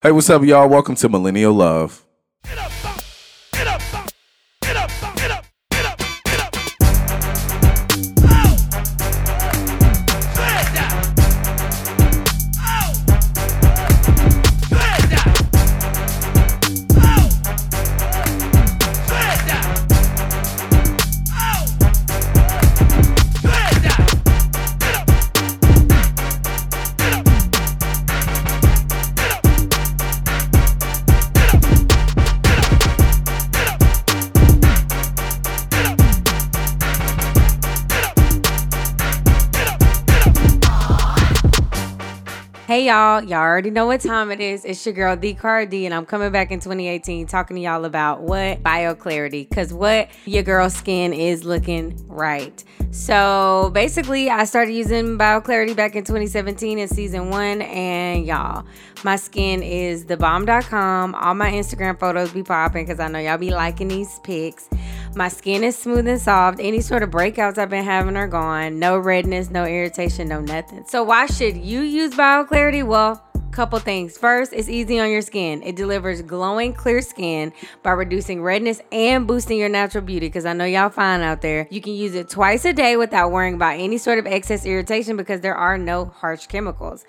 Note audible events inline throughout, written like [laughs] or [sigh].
Hey, what's up, y'all? Welcome to Millennial Love. Y'all, y'all already know what time it is. It's your girl D Cardi, and I'm coming back in 2018 talking to y'all about what BioClarity, cause what your girl skin is looking right. So basically, I started using BioClarity back in 2017 in season one, and y'all, my skin is thebomb.com. All my Instagram photos be popping, cause I know y'all be liking these pics. My skin is smooth and soft. Any sort of breakouts I've been having are gone. No redness, no irritation, no nothing. So why should you use BioClarity? Well, couple things. First, it's easy on your skin. It delivers glowing, clear skin by reducing redness and boosting your natural beauty. Because I know y'all fine out there. You can use it twice a day without worrying about any sort of excess irritation because there are no harsh chemicals.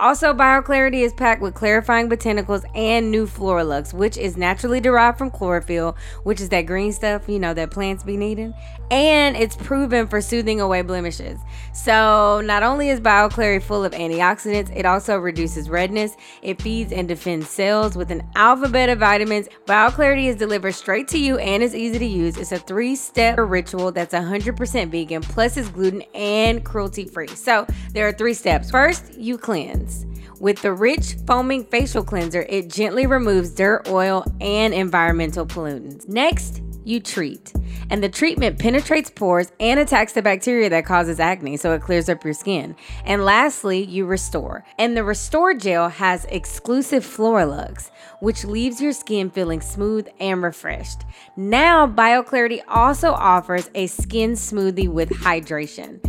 Also, BioClarity is packed with clarifying botanicals and new Floralux, which is naturally derived from chlorophyll, which is that green stuff, you know, that plants be needing. And it's proven for soothing away blemishes. So, not only is BioClarity full of antioxidants, it also reduces redness, it feeds and defends cells with an alphabet of vitamins. BioClarity is delivered straight to you and is easy to use. It's a three step ritual that's 100% vegan, plus it's gluten and cruelty free. So, there are three steps. First, you cleanse. With the rich foaming facial cleanser, it gently removes dirt, oil, and environmental pollutants. Next, you treat. And the treatment penetrates pores and attacks the bacteria that causes acne, so it clears up your skin. And lastly, you restore. And the Restore Gel has exclusive Floralux, which leaves your skin feeling smooth and refreshed. Now, BioClarity also offers a skin smoothie with hydration.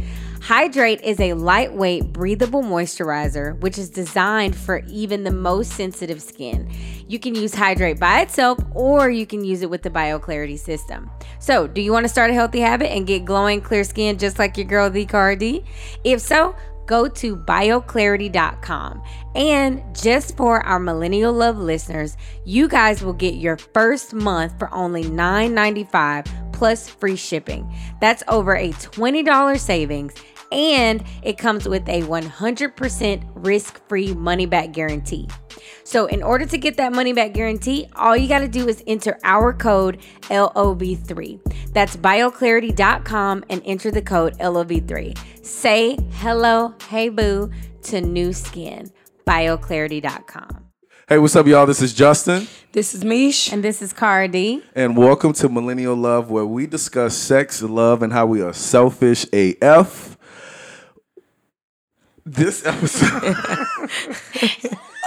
Hydrate is a lightweight, breathable moisturizer which is designed for even the most sensitive skin. You can use Hydrate by itself or you can use it with the BioClarity system. So, do you want to start a healthy habit and get glowing, clear skin just like your girl, The Cardi? If so, go to bioclarity.com. And just for our Millennial Love listeners, you guys will get your first month for only $9.95 plus free shipping. That's over a $20 savings and it comes with a 100% risk free money back guarantee. So, in order to get that money back guarantee, all you got to do is enter our code LOV3. That's bioclarity.com and enter the code LOV3. Say hello, hey boo, to new skin. Bioclarity.com. Hey, what's up, y'all? This is Justin, This is Mish. And this is Cardi. and welcome to Millennial Love, where we discuss sex, love, and how we are selfish AF. This episode.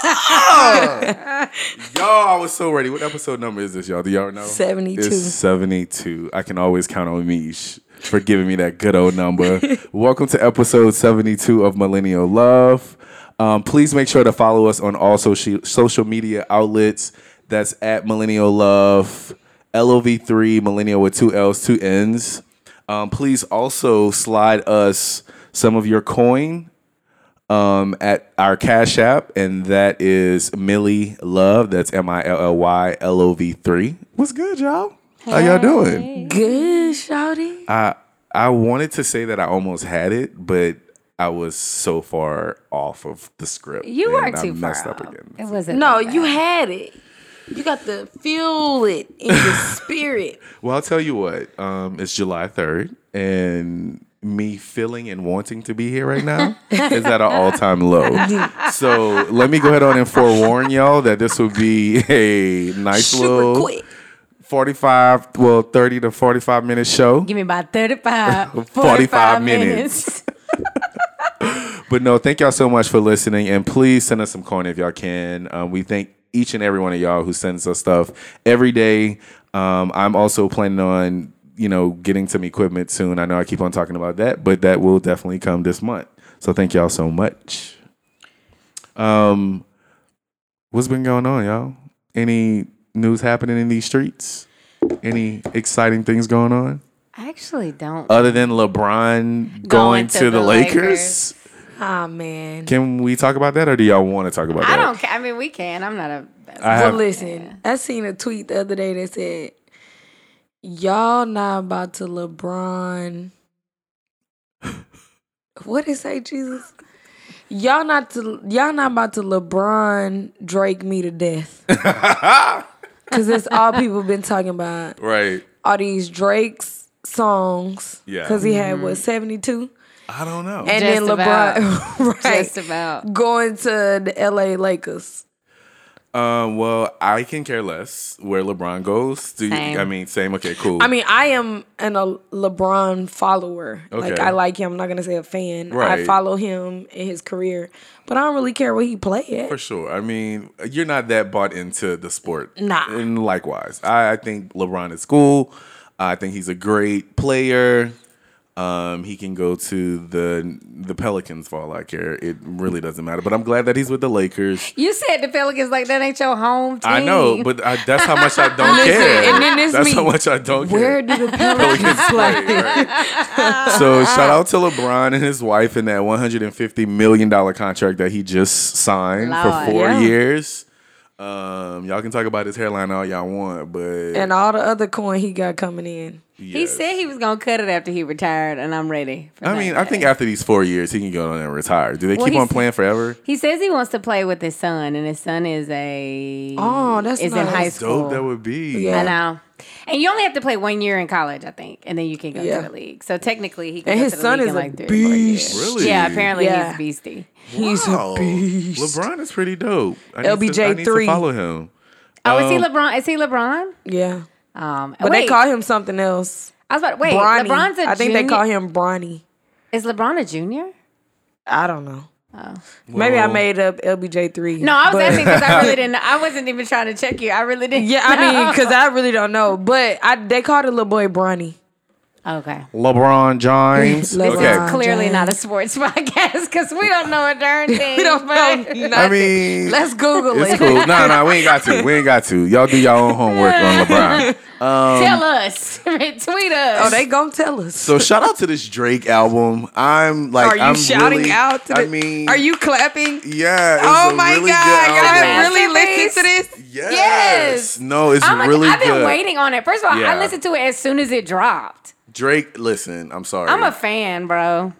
Ah! [laughs] [laughs] y'all, I was so ready. What episode number is this, y'all? Do y'all know? 72. It's 72. I can always count on Mish for giving me that good old number. [laughs] Welcome to episode 72 of Millennial Love. Um, please make sure to follow us on all social social media outlets. That's at Millennial Love, LOV3, Millennial with two L's, two N's. Um, please also slide us some of your coin um, at our Cash App, and that is Milly Love. That's M I L L Y L O V three. What's good, y'all? How y'all doing? Good, Shouty. I I wanted to say that I almost had it, but I was so far off of the script. You weren't I too messed far up off. again. It wasn't. No, that you had it. You got to feel it in your [laughs] spirit. Well, I'll tell you what. Um, it's July third, and me feeling and wanting to be here right now is at an all time low. [laughs] So let me go ahead on and forewarn y'all that this will be a nice Super little quick. 45, well, 30 to 45 minute show. Give me about 35, [laughs] 45, 45 minutes. [laughs] But no, thank y'all so much for listening. And please send us some coin if y'all can. Um, we thank each and every one of y'all who sends us stuff every day. Um, I'm also planning on, you know, getting some equipment soon. I know I keep on talking about that, but that will definitely come this month. So thank y'all so much. Um, What's been going on, y'all? Any news happening in these streets? Any exciting things going on? I actually don't. Other than LeBron going, to, the, Lakers? Ah man. Can we talk about that or do y'all want to talk about I that? I don't care. I mean, we can. I'm not a. I Well, have listen, I seen a tweet the other day that said, "Y'all not about to LeBron." What did say, Jesus? Y'all not to y'all not about to LeBron Drake me to death. [laughs] Cause that's all people been talking about. right. All these Drake's songs. Yeah. Cause he had what mm-hmm. seventy two, I don't know. and then Just about. LeBron [laughs] right Just about. going to the L.A. Lakers. Um, well, I can care less where LeBron goes. Do you, Same. I mean, same. Okay, cool. I mean, I am an a LeBron follower. Like Okay. I like him. I'm not gonna say a fan. Right. I follow him in his career, but I don't really care where he play at. For sure. I mean, you're not that bought into the sport. Nah. And likewise, I, I think LeBron is cool. I think he's a great player. Um, he can go to the the Pelicans for all I care. It really doesn't matter. But I'm glad that he's with the Lakers. You said the Pelicans like that ain't your home team. I know, but I, that's how much I [laughs] don't care. and then this that's me. how much I don't Where care. Where do the [laughs] Pelicans play? [laughs] So shout out to LeBron and his wife in that 150 million dollar contract that he just signed Lord. for four Yeah. years. Um, y'all can talk about his hairline all y'all want, but and all the other coin he got coming in. He said he was gonna cut it after he retired, and I'm ready. For I that mean, I think after these four years, he can go on and retire. Do they Well, keep on playing forever? he says he wants to play with his son, and his son is a Oh, that's is in high school. Dope that would be. Yeah. I know. And you only have to play one year in college, I think, and then you can go Yeah. to the league. So technically, he can And go his to the son league is in a like three years. beast. Really? Yeah, apparently Yeah. he's a beastie. He's a beast. LeBron is pretty dope. I need to- LBJ I need to three. follow him. Oh, is he Um, LeBron? Is he LeBron? Yeah, Um, but wait, they call him something else. I was about wait. Bronny. LeBron's a I think junior? they call him Bronny. Is LeBron a junior? I don't know. Oh. Maybe I made up LBJ three. No, I was but- asking because I really didn't. [laughs] I wasn't even trying to check you. I really didn't. Yeah, I mean, because I really don't know. But I they called the little boy Bronny. Okay. LeBron James. [laughs] LeBron. Okay. Clearly James. not a sports [laughs] podcast because we don't know a darn [laughs] thing. We don't know nothing. I mean, Let's Google it's it. cool. No, no, we ain't got to. We ain't got to. Y'all do y'all own homework on LeBron. Um, tell us. Tweet us. Oh, they gonna tell us. So shout out to this Drake album. I'm like, are you I'm shouting really- out to the? I mean, are you clapping? Yeah. It's Oh a my really god! good Y'all have really Masterpiece. listened to this? Yes. Yes. No, it's oh I'm a, really I've been good. waiting on it. First of all, Yeah. I listened to it as soon as it dropped. Drake, listen, I'm sorry. I'm a fan, bro.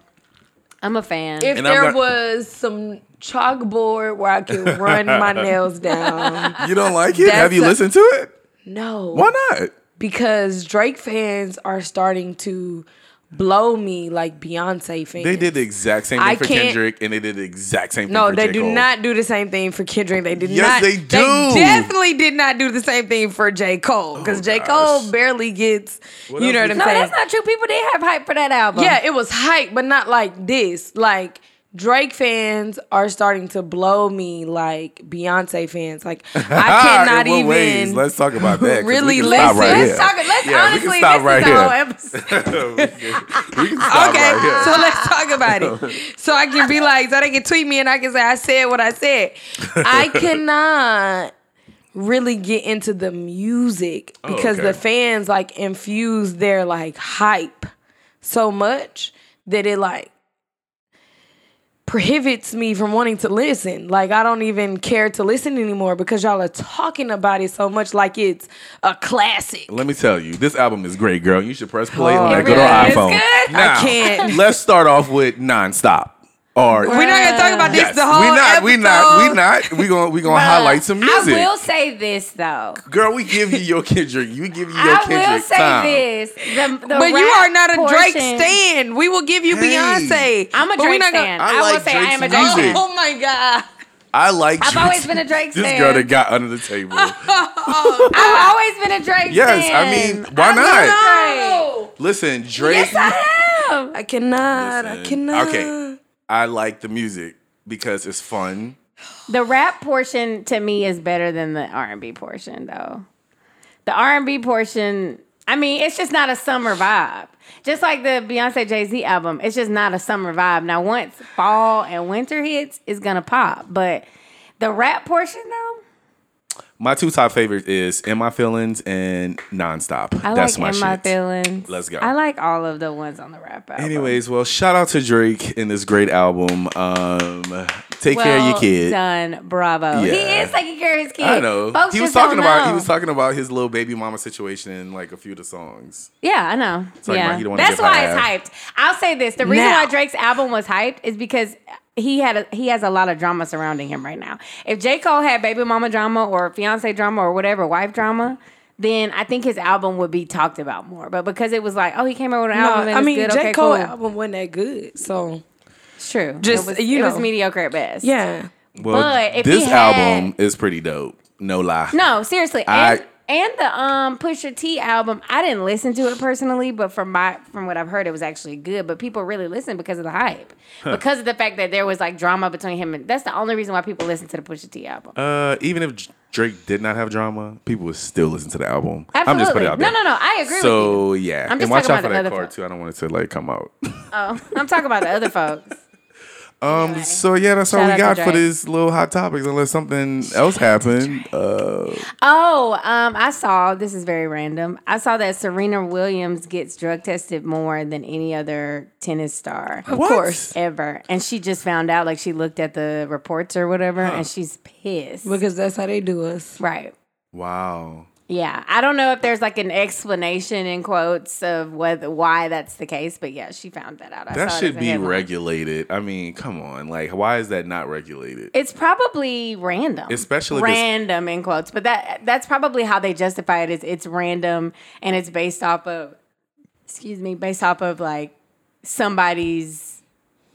I'm a fan. If And I'm there not- was some chalkboard where I could [laughs] run my nails down, you don't like it? That's Have you a- listened to it? no. Why not? Because Drake fans are starting to blow me like Beyonce fans. They did the exact same thing I for can't- Kendrick, and they did the exact same thing No, for they J. do Cole. not do the same thing for Kendrick. They did Yes, not. they do. They definitely did not do the same thing for J. Cole because Oh, J. gosh. Cole barely gets. What you know what I'm no, saying? that's not true. People did have hype for that album. Yeah, it was hype, but not like this. Like Drake fans are starting to blow me like Beyonce fans. Like [laughs] I cannot even. ways? Let's talk about that. really we can stop listen. right Let's here. talk. Let's Yeah, we can right here. the whole episode. [laughs] we can, we can stop Okay, right here. so let's talk about it. So I can be like, so they can tweet me and I can say I said what I said. I [laughs] cannot really get into the music oh, because Oh, okay. the fans like infuse their like hype so much that it like prohibits me from wanting to listen. Like I don't even care to listen anymore because y'all are talking about it so much like it's a classic. Let me tell you, this album is great, girl. You should press play Oh, on that oh, good old iPhone. good? Now, I can't. Let's start off with nonstop. Or We're not gonna talk about this yes, the whole we not, we not, we episode. not. We gonna we gonna highlight some music. I will say this though. Girl, we give you your Kendrick. You give you your I Kendrick I will say time. this. The, the But you are not a Drake portion- stan. We will give you Hey. Beyonce. I'm a Drake not gonna- fan. I I, will like say I am a Drake music. fan. Oh my god. I like. I've Drake. always been a Drake stan. This fan. girl that got under the table. [laughs] I've always been a Drake stan. Yes, fan. I mean, why I not? love Drake. Listen, Drake. Yes, I am. I cannot. I cannot. okay. I like the music because it's fun. The rap portion to me is better than the R and B portion, though. The R and B portion, I mean, it's just not a summer vibe. Just like the Beyonce Jay Z album, it's just not a summer vibe. Now, once fall and winter hits, it's gonna pop. But the rap portion, though, My two top favorites is "In My Feelings" and "Nonstop." I That's like my in my shit. feelings. Let's go. I like all of the ones on the rap album. Anyways, well, shout out to Drake in this great album. Um, take care of your Well kid. Done, bravo. He is taking care of his kid. I know. Folks he was talking about he was talking about his little baby mama situation in like a few of the songs. Yeah, I know. yeah, that's why it's hyped. I'll say this: the reason Now. why Drake's album was hyped is because he had a, he has a lot of drama surrounding him right now. If J Cole had baby mama drama or fiance drama or whatever wife drama. Then I think his album would be talked about more, but because it was like, oh, he came out with an No, album. And I it's mean good. J okay, Cole cool. album wasn't that good, so It's true. Just, it was, you it was mediocre at best. yeah. Well, But if this he had- album is pretty dope. No lie. No, seriously. I- And, and the um Pusha T album, I didn't listen to it personally, but from my from what I've heard, it was actually good. But people really listened because of the hype, because of the fact that there was like drama between him and that's the only reason why people listen to the Pusha T album. Uh, even if Drake did not have drama, people would still listen to the album. Absolutely. I'm just putting it out no, there. no, no. no. I agree So with you. yeah, I'm just and watch out for that card too. I don't want it to like come out. Oh, I'm talking about the other folks. [laughs] Um. Anyway. So yeah, that's all we got for this little hot topics. Unless something else happened. Uh. Oh, um, I saw this is very random. I saw that Serena Williams gets drug tested more than any other tennis star. Of What? course. ever. And she just found out, like she looked at the reports or whatever, and she's pissed. Because that's how they do us. right. Wow. Yeah. I don't know if there's like an explanation in quotes of whether why that's the case, but yeah, she found that out. I That should be headline. regulated. I mean, come on. Like, why is that not regulated? It's probably random, Especially random in quotes, but that that's probably how they justify it. Is it's random and it's based off of, excuse me, based off of like somebody's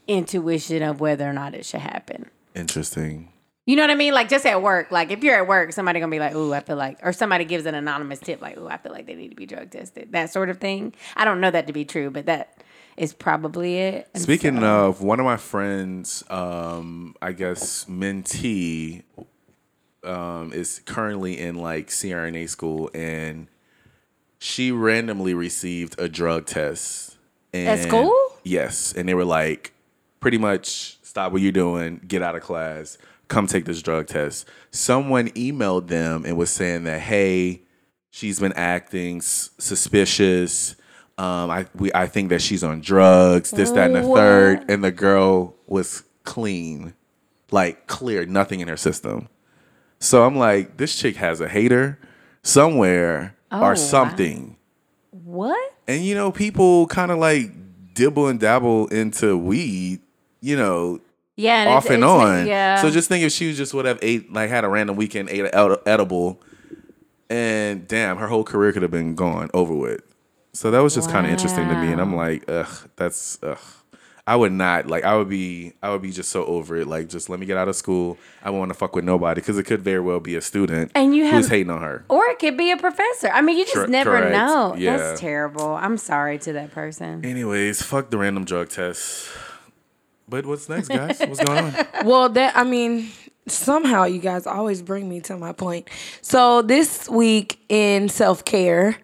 intuition of whether or not it should happen. Interesting. You know what I mean? Like just at work. Like if you're at work, somebody gonna be like, "Ooh, I feel like," or somebody gives an anonymous tip, like, "Ooh, I feel like they need to be drug tested." That sort of thing. I don't know that to be true, but that is probably it. And Speaking so- of, one of my friends, um, I guess mentee, um, is currently in like CRNA school, and she randomly received a drug test and, At school? Yes, and they were like, pretty much, stop what you're doing, get out of class, come take this drug test. Someone emailed them and was saying that, hey, she's been acting s- suspicious. Um, I we I think that she's on drugs, this, that, and the third. And the girl was clean, like clear, nothing in her system. So I'm like, this chick has a hater somewhere Oh, wow. or something. what? And you know, people kind of like dibble and dabble into weed, you know, Yeah, off it's- and on. Yeah. So just think if she just would have ate like had a random weekend, ate an ed- edible, and damn, her whole career could have been gone over with. So that was just kind of interesting to me, and I'm like, ugh, that's ugh. I would not like. I would be. I would be just so over it. Like, just let me get out of school. I won't want to fuck with nobody because it could very well be a student And you who's hating on her. or it could be a professor. I mean, you just Cor- never correct. know. Yeah. That's terrible. I'm sorry to that person. Anyways, fuck the random drug tests. But what's next, guys? What's going on? [laughs] Well, that I mean, somehow you guys always bring me to my point. So this week in self care,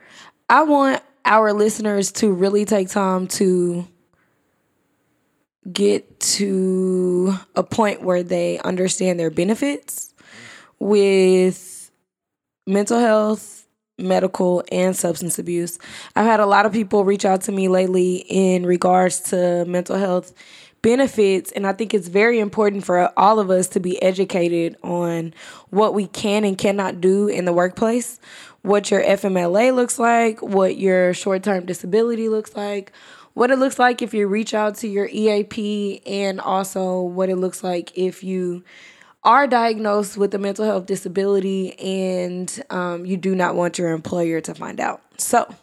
I want our listeners to really take time to get to a point where they understand their benefits with mental health, medical, and substance abuse. I've had a lot of people reach out to me lately in regards to mental health benefits, and I think it's very important for all of us to be educated on what we can and cannot do in the workplace, what your FMLA looks like, what your short term disability looks like, what it looks like if you reach out to your EAP, and also what it looks like if you are diagnosed with a mental health disability and um, you do not want your employer to find out. So,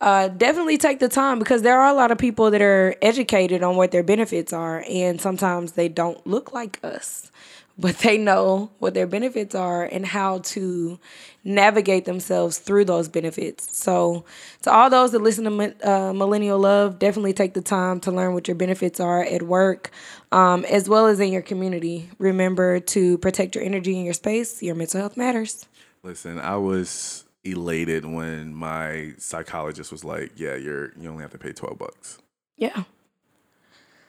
uh, definitely take the time because there are a lot of people that are educated on what their benefits are, and sometimes they don't look like us, [laughs] but they know what their benefits are and how to navigate themselves through those benefits. So, to all those that listen to uh, Millennial Love, definitely take the time to learn what your benefits are at work, um, as well as in your community. Remember to protect your energy and your space. Your mental health matters. Listen, I was elated when my psychologist was like, "Yeah, you're you only have to pay twelve bucks." Yeah.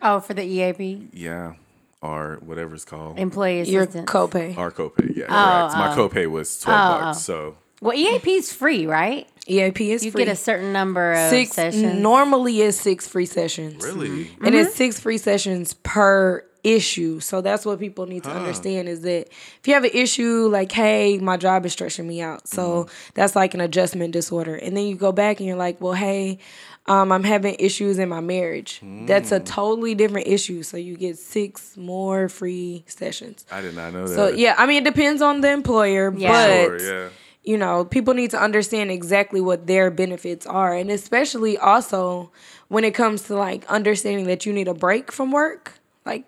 Oh, for the EAP? Yeah, or whatever it's called. Employee Your assistance. copay. our copay, yeah, Oh, correct. My oh. copay was twelve oh. bucks. So well, EAP is free, right? EAP is You free. get a certain number of six sessions. normally mm-hmm. is six free sessions. really, And it's six free sessions per issue. So that's what people need to understand is that if you have an issue like, hey, my job is stressing me out. So that's like an adjustment disorder. And then you go back and you're like, well, hey, um, I'm having issues in my marriage. That's a totally different issue. So you get six more free sessions. I did not know that. So yeah, I mean it depends on the employer, Yeah. but Sure, yeah. you know, people need to understand exactly what their benefits are. And especially also when it comes to like understanding that you need a break from work. Like,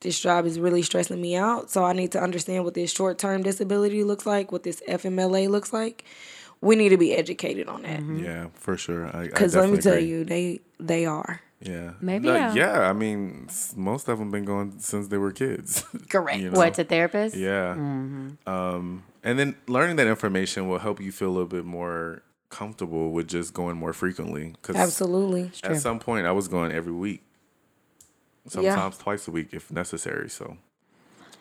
this job is really stressing me out. So I need to understand what this short term disability looks like, what this FMLA looks like. We need to be educated on that. Yeah, for sure. I- I Because let me tell agree. you, they they are. Yeah. Maybe, No, yeah. yeah. I mean, most of them been going since they were kids. [laughs] Correct. You know? What to therapist? Yeah. Mm-hmm. Um, and then learning that information will help you feel a little bit more comfortable with just going more frequently. Because Absolutely. at some point, I was going every week, sometimes twice a week if necessary. So,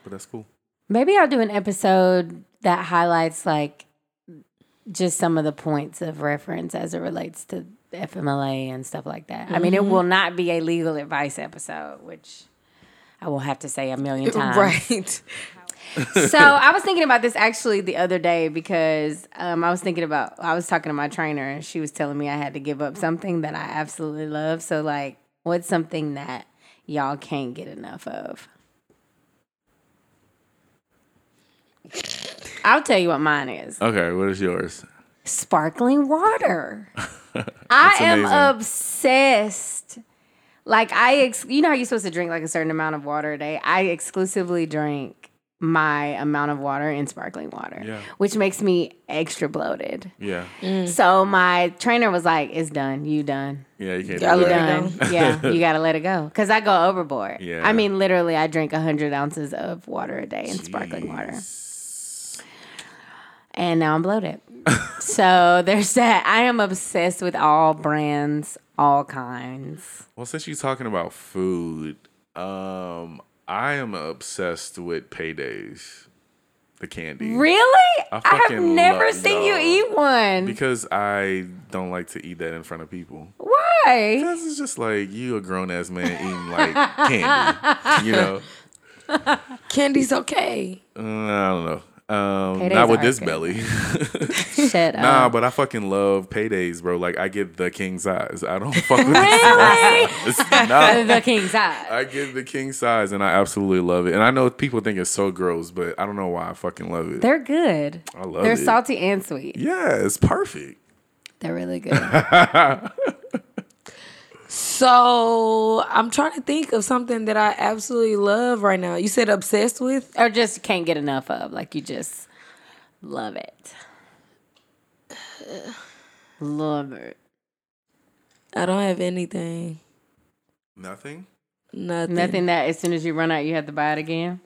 but that's cool. Maybe I'll do an episode that highlights like just some of the points of reference as it relates to FMLA and stuff like that. I mean, it will not be a legal advice episode, which I will have to say a million [laughs] times. Right. [laughs] so I was thinking about this actually the other day because um, I was thinking about I was talking to my trainer and she was telling me I had to give up something that I absolutely love. So like, what's something that y'all can't get enough of? I'll tell you what mine is. Okay, what is yours? Sparkling water. [laughs] I am amazing. obsessed. Like I, ex- you know how you're supposed to drink like a certain amount of water a day. I exclusively drink my amount of water in sparkling water, Yeah. which makes me extra bloated. Yeah. So my trainer was like, "It's done. You done. Yeah, you can't Gotta do let that. it Done. [laughs] yeah, [laughs] you gotta let it go." Because I go overboard. Yeah. I mean, literally, I drink hundred ounces of water a day in sparkling water, and now I'm bloated. [laughs] so there's that. I am obsessed with all brands, all kinds. Well, since you're talking about food, um, I am obsessed with paydays, the candy. Really? I I, have never love- seen you eat one. Because I don't like to eat that in front of people. Why? Because it's just like you a grown ass man eating like candy. You know? [laughs] Candy's okay. Uh, I don't know. Um, Paydays not with this good. belly. [laughs] [laughs] Shut nah, up. but I fucking love paydays, bro. Like I get the king size. I don't [laughs] fuck with the Really? small size. Nah. the king size. I get the king size and I absolutely love it. And I know people think it's so gross, but I don't know why I fucking love it. They're good. I love it. They're it. salty and sweet. Yeah, it's perfect. They're really good. So I'm trying to think of something that I absolutely love right now. You said obsessed with? or just can't get enough of. Like you just love it. Love it. I don't have anything. Nothing. Nothing. Nothing that as soon as you run out, you have to buy it again.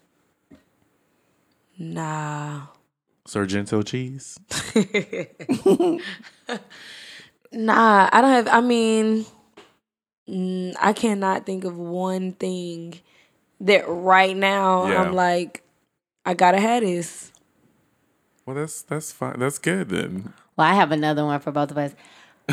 Nah. Sargento cheese. [laughs] Nah, I don't have. I mean, Mm, I cannot think of one thing that right now Yeah. I'm like, I gotta have this. Well, that's that's fine. That's good then. Well, I have another one for both of us.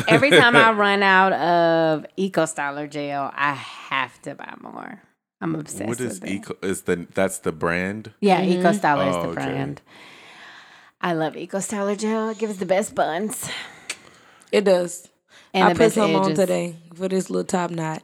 Every time I [laughs] run out of Eco Styler gel, I have to buy more. I'm obsessed what is with eco? Is the that's the brand? Yeah, mm-hmm. Eco Styler is Oh, the okay. brand. I love Eco Styler gel. It gives the best buns It does. And I the put best some on today for this little top knot.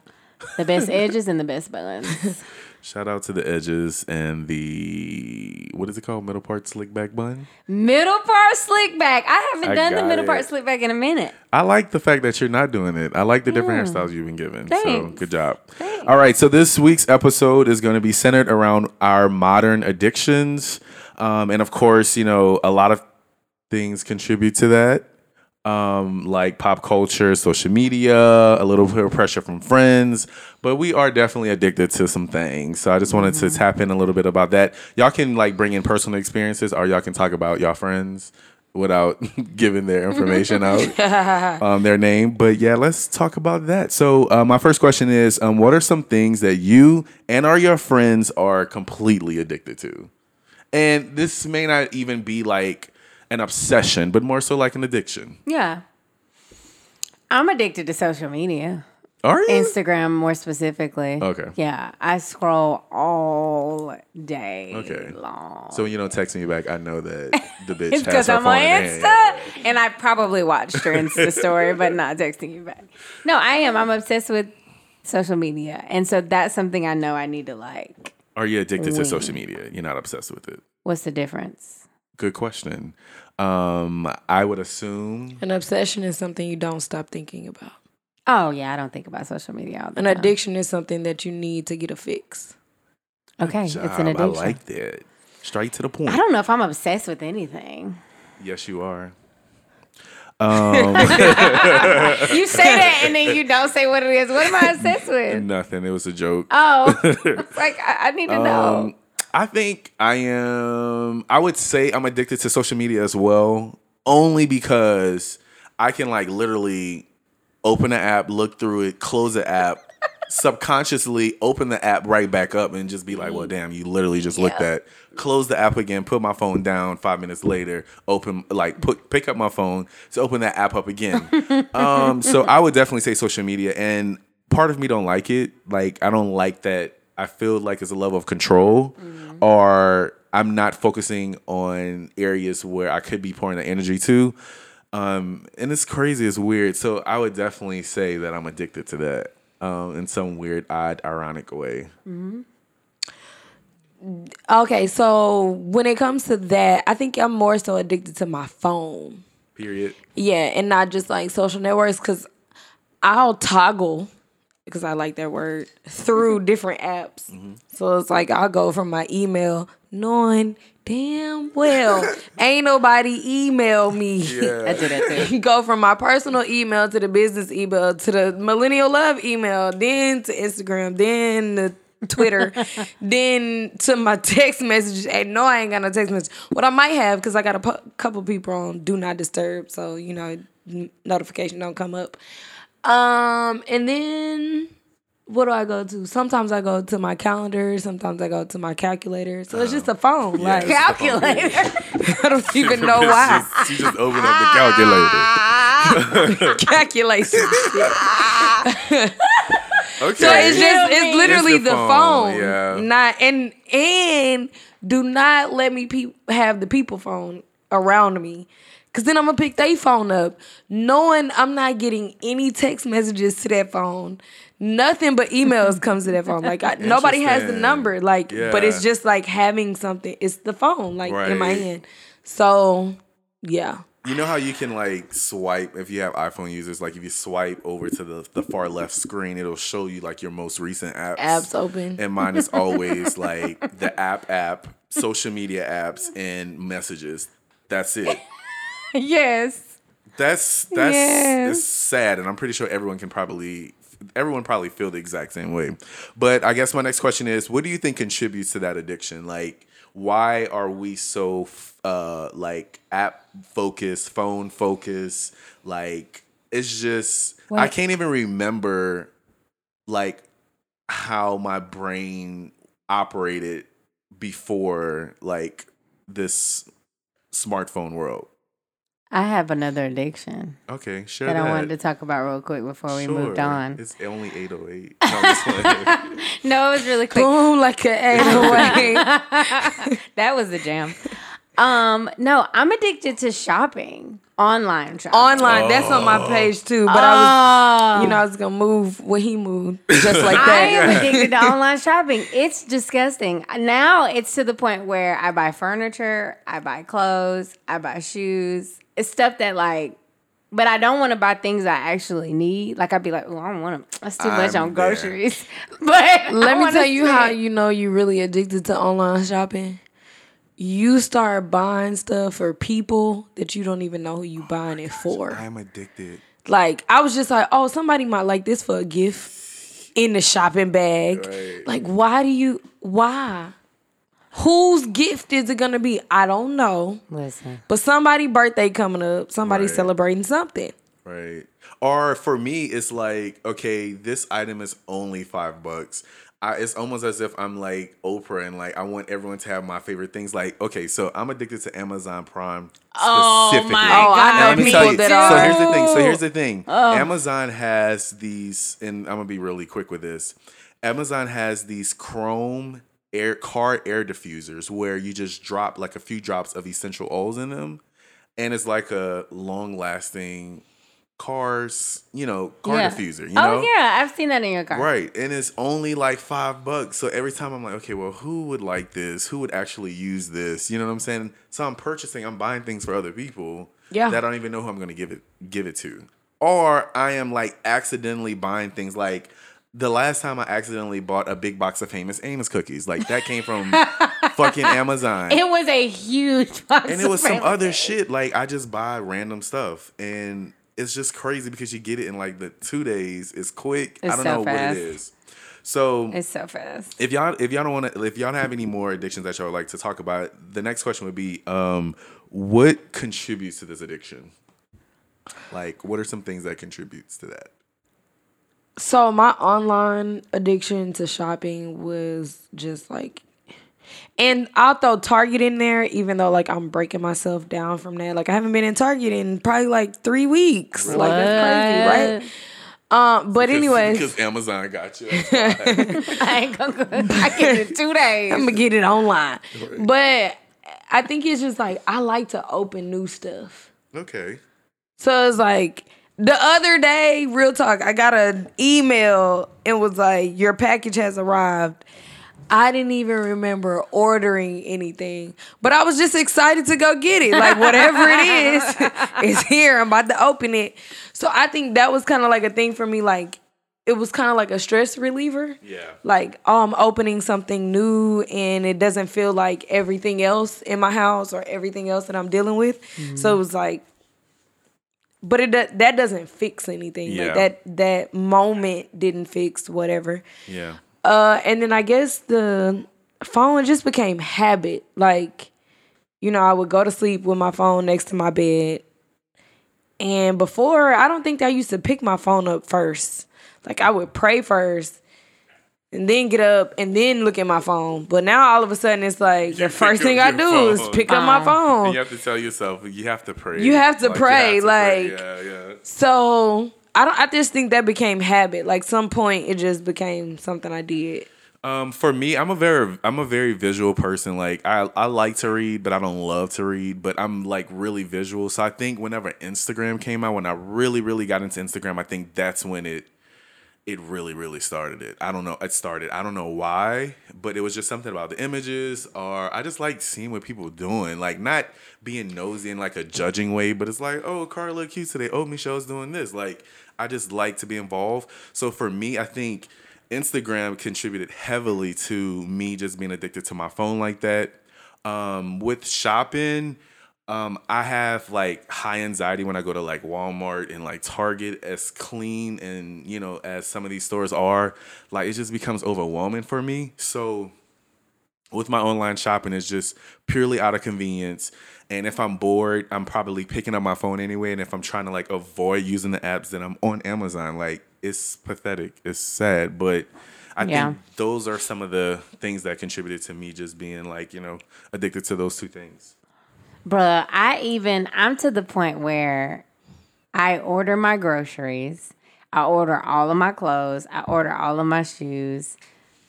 The best [laughs] edges and the best buns. [laughs] Shout out to the edges and the what is it called? Middle part slick back bun. Middle part slick back. I haven't I done the middle it. part slick back in a minute. I like the fact that you're not doing it. I like the different hairstyles you've been given. So Thanks. good job. Thanks. All right. So this week's episode is going to be centered around our modern addictions. Um, and of course, you know, a lot of things contribute to that. Um, like pop culture, social media, a little bit of pressure from friends, but we are definitely addicted to some things. So I just wanted to tap in a little bit about that. Y'all can like bring in personal experiences, or y'all can talk about y'all friends without [laughs] giving their information [laughs] out, um, their name. But yeah, let's talk about that. So uh, my first question is, um, what are some things that you and or your friends are completely addicted to? And this may not even be like an obsession, but more so like an addiction. Yeah. I'm addicted to social media. Are you? Instagram more specifically. Okay. Yeah. I scroll all day Okay. long. so when you don't text me back, I know that the [laughs] bitch It's has because I'm on Insta, hand. and I probably watched your Insta [laughs] story, but not texting you back. No, I am. I'm obsessed with social media, and so that's something I know I need to like. Are you addicted to social media? You're not obsessed with it. What's the difference? Good question. Um, I would assume An obsession is something you don't stop thinking about. Oh yeah, I don't think about social media all the An time. addiction is something that you need to get a fix. Okay, it's an addiction. I like that. Straight to the point. I don't know if I'm obsessed with anything. Yes, you are. [laughs] Um, You say that and then you don't say what it is. What am I obsessed with? [laughs] nothing. It was a joke. Oh, [laughs] it's like I, I need to know. I think I am. I would say I'm addicted to social media as well, only because I can like literally open the app, look through it, close the app, [laughs] subconsciously open the app right back up, and just be like, "Well, damn, you literally just looked at." Close the app again, put my phone down. Five minutes later, open like put pick up my phone to open that app up again. [laughs] um, so I would definitely say social media, and part of me don't like it. Like I don't like that. I feel like it's a level of control, or I'm not focusing on areas where I could be pouring the energy to. Um, and it's crazy, it's weird. So I would definitely say that I'm addicted to that um, in some weird, odd, ironic way. Okay, so when it comes to that, I think I'm more so addicted to my phone. Period. Yeah, and not just like social networks because I'll toggle because I like that word through different apps. Mm-hmm. So it's like I'll go from my email knowing damn well [laughs] ain't nobody email me. I do that too. [laughs] go from my personal email to the business email to the millennial love email, then to Instagram, then the Twitter, [laughs] then to my text messages. And no, I ain't got no text message. What I might have, because I got a pu- couple people on Do Not Disturb, so you know n- notification don't come up. Um, and then what do I go to? Sometimes I go to my calendar. Sometimes I go to my calculator. So it's just a phone. Yeah, like it's just a phone, Calculator. [laughs] I don't even know why. She just, she just opened up the calculator. [laughs] Calculation. [laughs] Okay. So it's just It's it's literally It's the the phone, phone. yeah. Not and and do not let me pe- have the people phone around me. Cause then I'm gonna pick their phone up, knowing I'm not getting any text messages to that phone. Nothing but emails comes to that phone. Like I, [laughs] nobody has the number. Like, but it's just like having something. It's the phone, like in my Right. hand. So yeah, You know how you can like swipe if you have iPhone users, like if you swipe over to the, the far left screen, it'll show you like your most recent apps. apps open. And mine is always [laughs] like the app app, social media apps, and messages. That's it. [laughs] yes. That's that's Yes. it's sad, and I'm pretty sure everyone can probably everyone probably feel the exact same way. But I guess my next question is, what do you think contributes to that addiction? Like, why are we so uh like app focused, phone focused? Like, it's just I can't even remember like how my brain operated before like this smartphone world. I have another addiction Okay, sure. that I wanted to talk about real quick before we moved on. It's only 808. [laughs] No, I'm just playing. No, it was really quick. Boom, like an 808. [laughs] [laughs] that was the jam. Um, no, I'm addicted to shopping, online shopping. Online, that's on my page too. But I was You know, I was gonna move when he moved, just like I am addicted to [laughs] online shopping. It's disgusting. Now it's to the point where I buy furniture, I buy clothes, I buy shoes. It's stuff that like, but I don't want to buy things I actually need. Like I'd be like, oh, I don't want to. That's too much I'm on there. groceries. [laughs] But Let I me tell you how spend. you know you're really addicted to online shopping. You start buying stuff for people that you don't even know who you oh buying it for. I'm addicted. Like I was just like, oh, somebody might like this for a gift in the shopping bag. Right. Like, why do you? Why? Whose gift is it gonna be? I don't know. Listen. But somebody' birthday coming up, somebody Right. celebrating something. Right. Or for me, it's like, okay, this item is only five bucks. I, it's almost as if I'm like Oprah and like I want everyone to have my favorite things. Like, okay, so I'm addicted to Amazon Prime Oh, specifically. my Oh, I And let me tell you. that So here's the thing. So here's the thing. Amazon has these, and I'm gonna be really quick with this. Amazon has these Chrome air car air diffusers where you just drop like a few drops of essential oils in them, and it's like a long lasting cars, you know, car Yeah. diffuser. You oh, know, Oh yeah, I've seen that in your car. Right. And it's only like five bucks. So every time I'm like, okay, well, who would like this? Who would actually use this? You know what I'm saying? So I'm purchasing, I'm buying things for other people Yeah. that I don't even know who I'm gonna give it give it to. Or I am like accidentally buying things like the last time I accidentally bought a big box of famous Amos cookies. Like that came from [laughs] fucking Amazon. It was a huge box. and it was some other shit. Like I just buy random stuff, and it's just crazy because you get it in like the two days. It's quick. I don't so know what it is. So It's so fast. if y'all if y'all don't want to if y'all don't have any more addictions that y'all would like to talk about, the next question would be, um, what contributes to this addiction? Like, what are some things that contributes to that? So my online addiction to shopping was just like and I'll throw Target in there, even though like I'm breaking myself down from that. Like I haven't been in Target in probably like three weeks. Like that's crazy, right? Um, but anyway, because Amazon got you. [laughs] I ain't gonna go. I get it in two [laughs] days. I'm gonna get it online. But I think it's just like I like to open new stuff. okay. So it's like the other day, real talk, I got an email and was like, Your package has arrived. I didn't even remember ordering anything, but I was just excited to go get it. Like, whatever it is, [laughs] [laughs] it's here. I'm about to open it. So I think that was kind of like a thing for me. Like, it was kind of like a stress reliever. Yeah. Like, oh, I'm opening something new and it doesn't feel like everything else in my house or everything else that I'm dealing with. So it mm-hmm. was like, but it do- that doesn't fix anything. Yeah. Like that that moment didn't fix whatever. Yeah. Uh, and then I guess the phone just became habit. Like, you know, I would go to sleep with my phone next to my bed. And before, I don't think I used to pick my phone up first. Like I would pray first and then get up and then look at my phone. But now all of a sudden it's like the first thing I your do is phone. pick up my And phone. you have to tell yourself you have to pray. You have to pray, like- yeah, yeah. So I don't I just think that became habit. Like some point it just became something I did. Um, for me, I'm a very I'm a very visual person. Like I I like to read, but I don't love to read. But I'm like really visual. So I think whenever Instagram came out, when I really really got into Instagram, I think that's when it it really really started it. I don't know. It started. I don't know why, but it was just something about the images, or I just like seeing what people doing. Like not being nosy in like a judging way, but it's like, oh, Carla cute today. Oh, Michelle's doing this. Like I just like to be involved. So for me, I think Instagram contributed heavily to me just being addicted to my phone like that. Um, with shopping, um, I have like high anxiety when I go to like Walmart and like Target, as clean and you know as some of these stores are. Like it just becomes overwhelming for me. So with my online shopping it's just purely out of convenience. And if i'm bored i'm probably picking up my phone anyway. And if i'm trying to like avoid using the apps then i'm on amazon. Like it's pathetic. It's sad. But i Yeah. think those are some of the things that contributed to me just being like you know addicted to those two things. Bruh, I even I'm to the point where I order my groceries, I order all of my clothes, I order all of my shoes,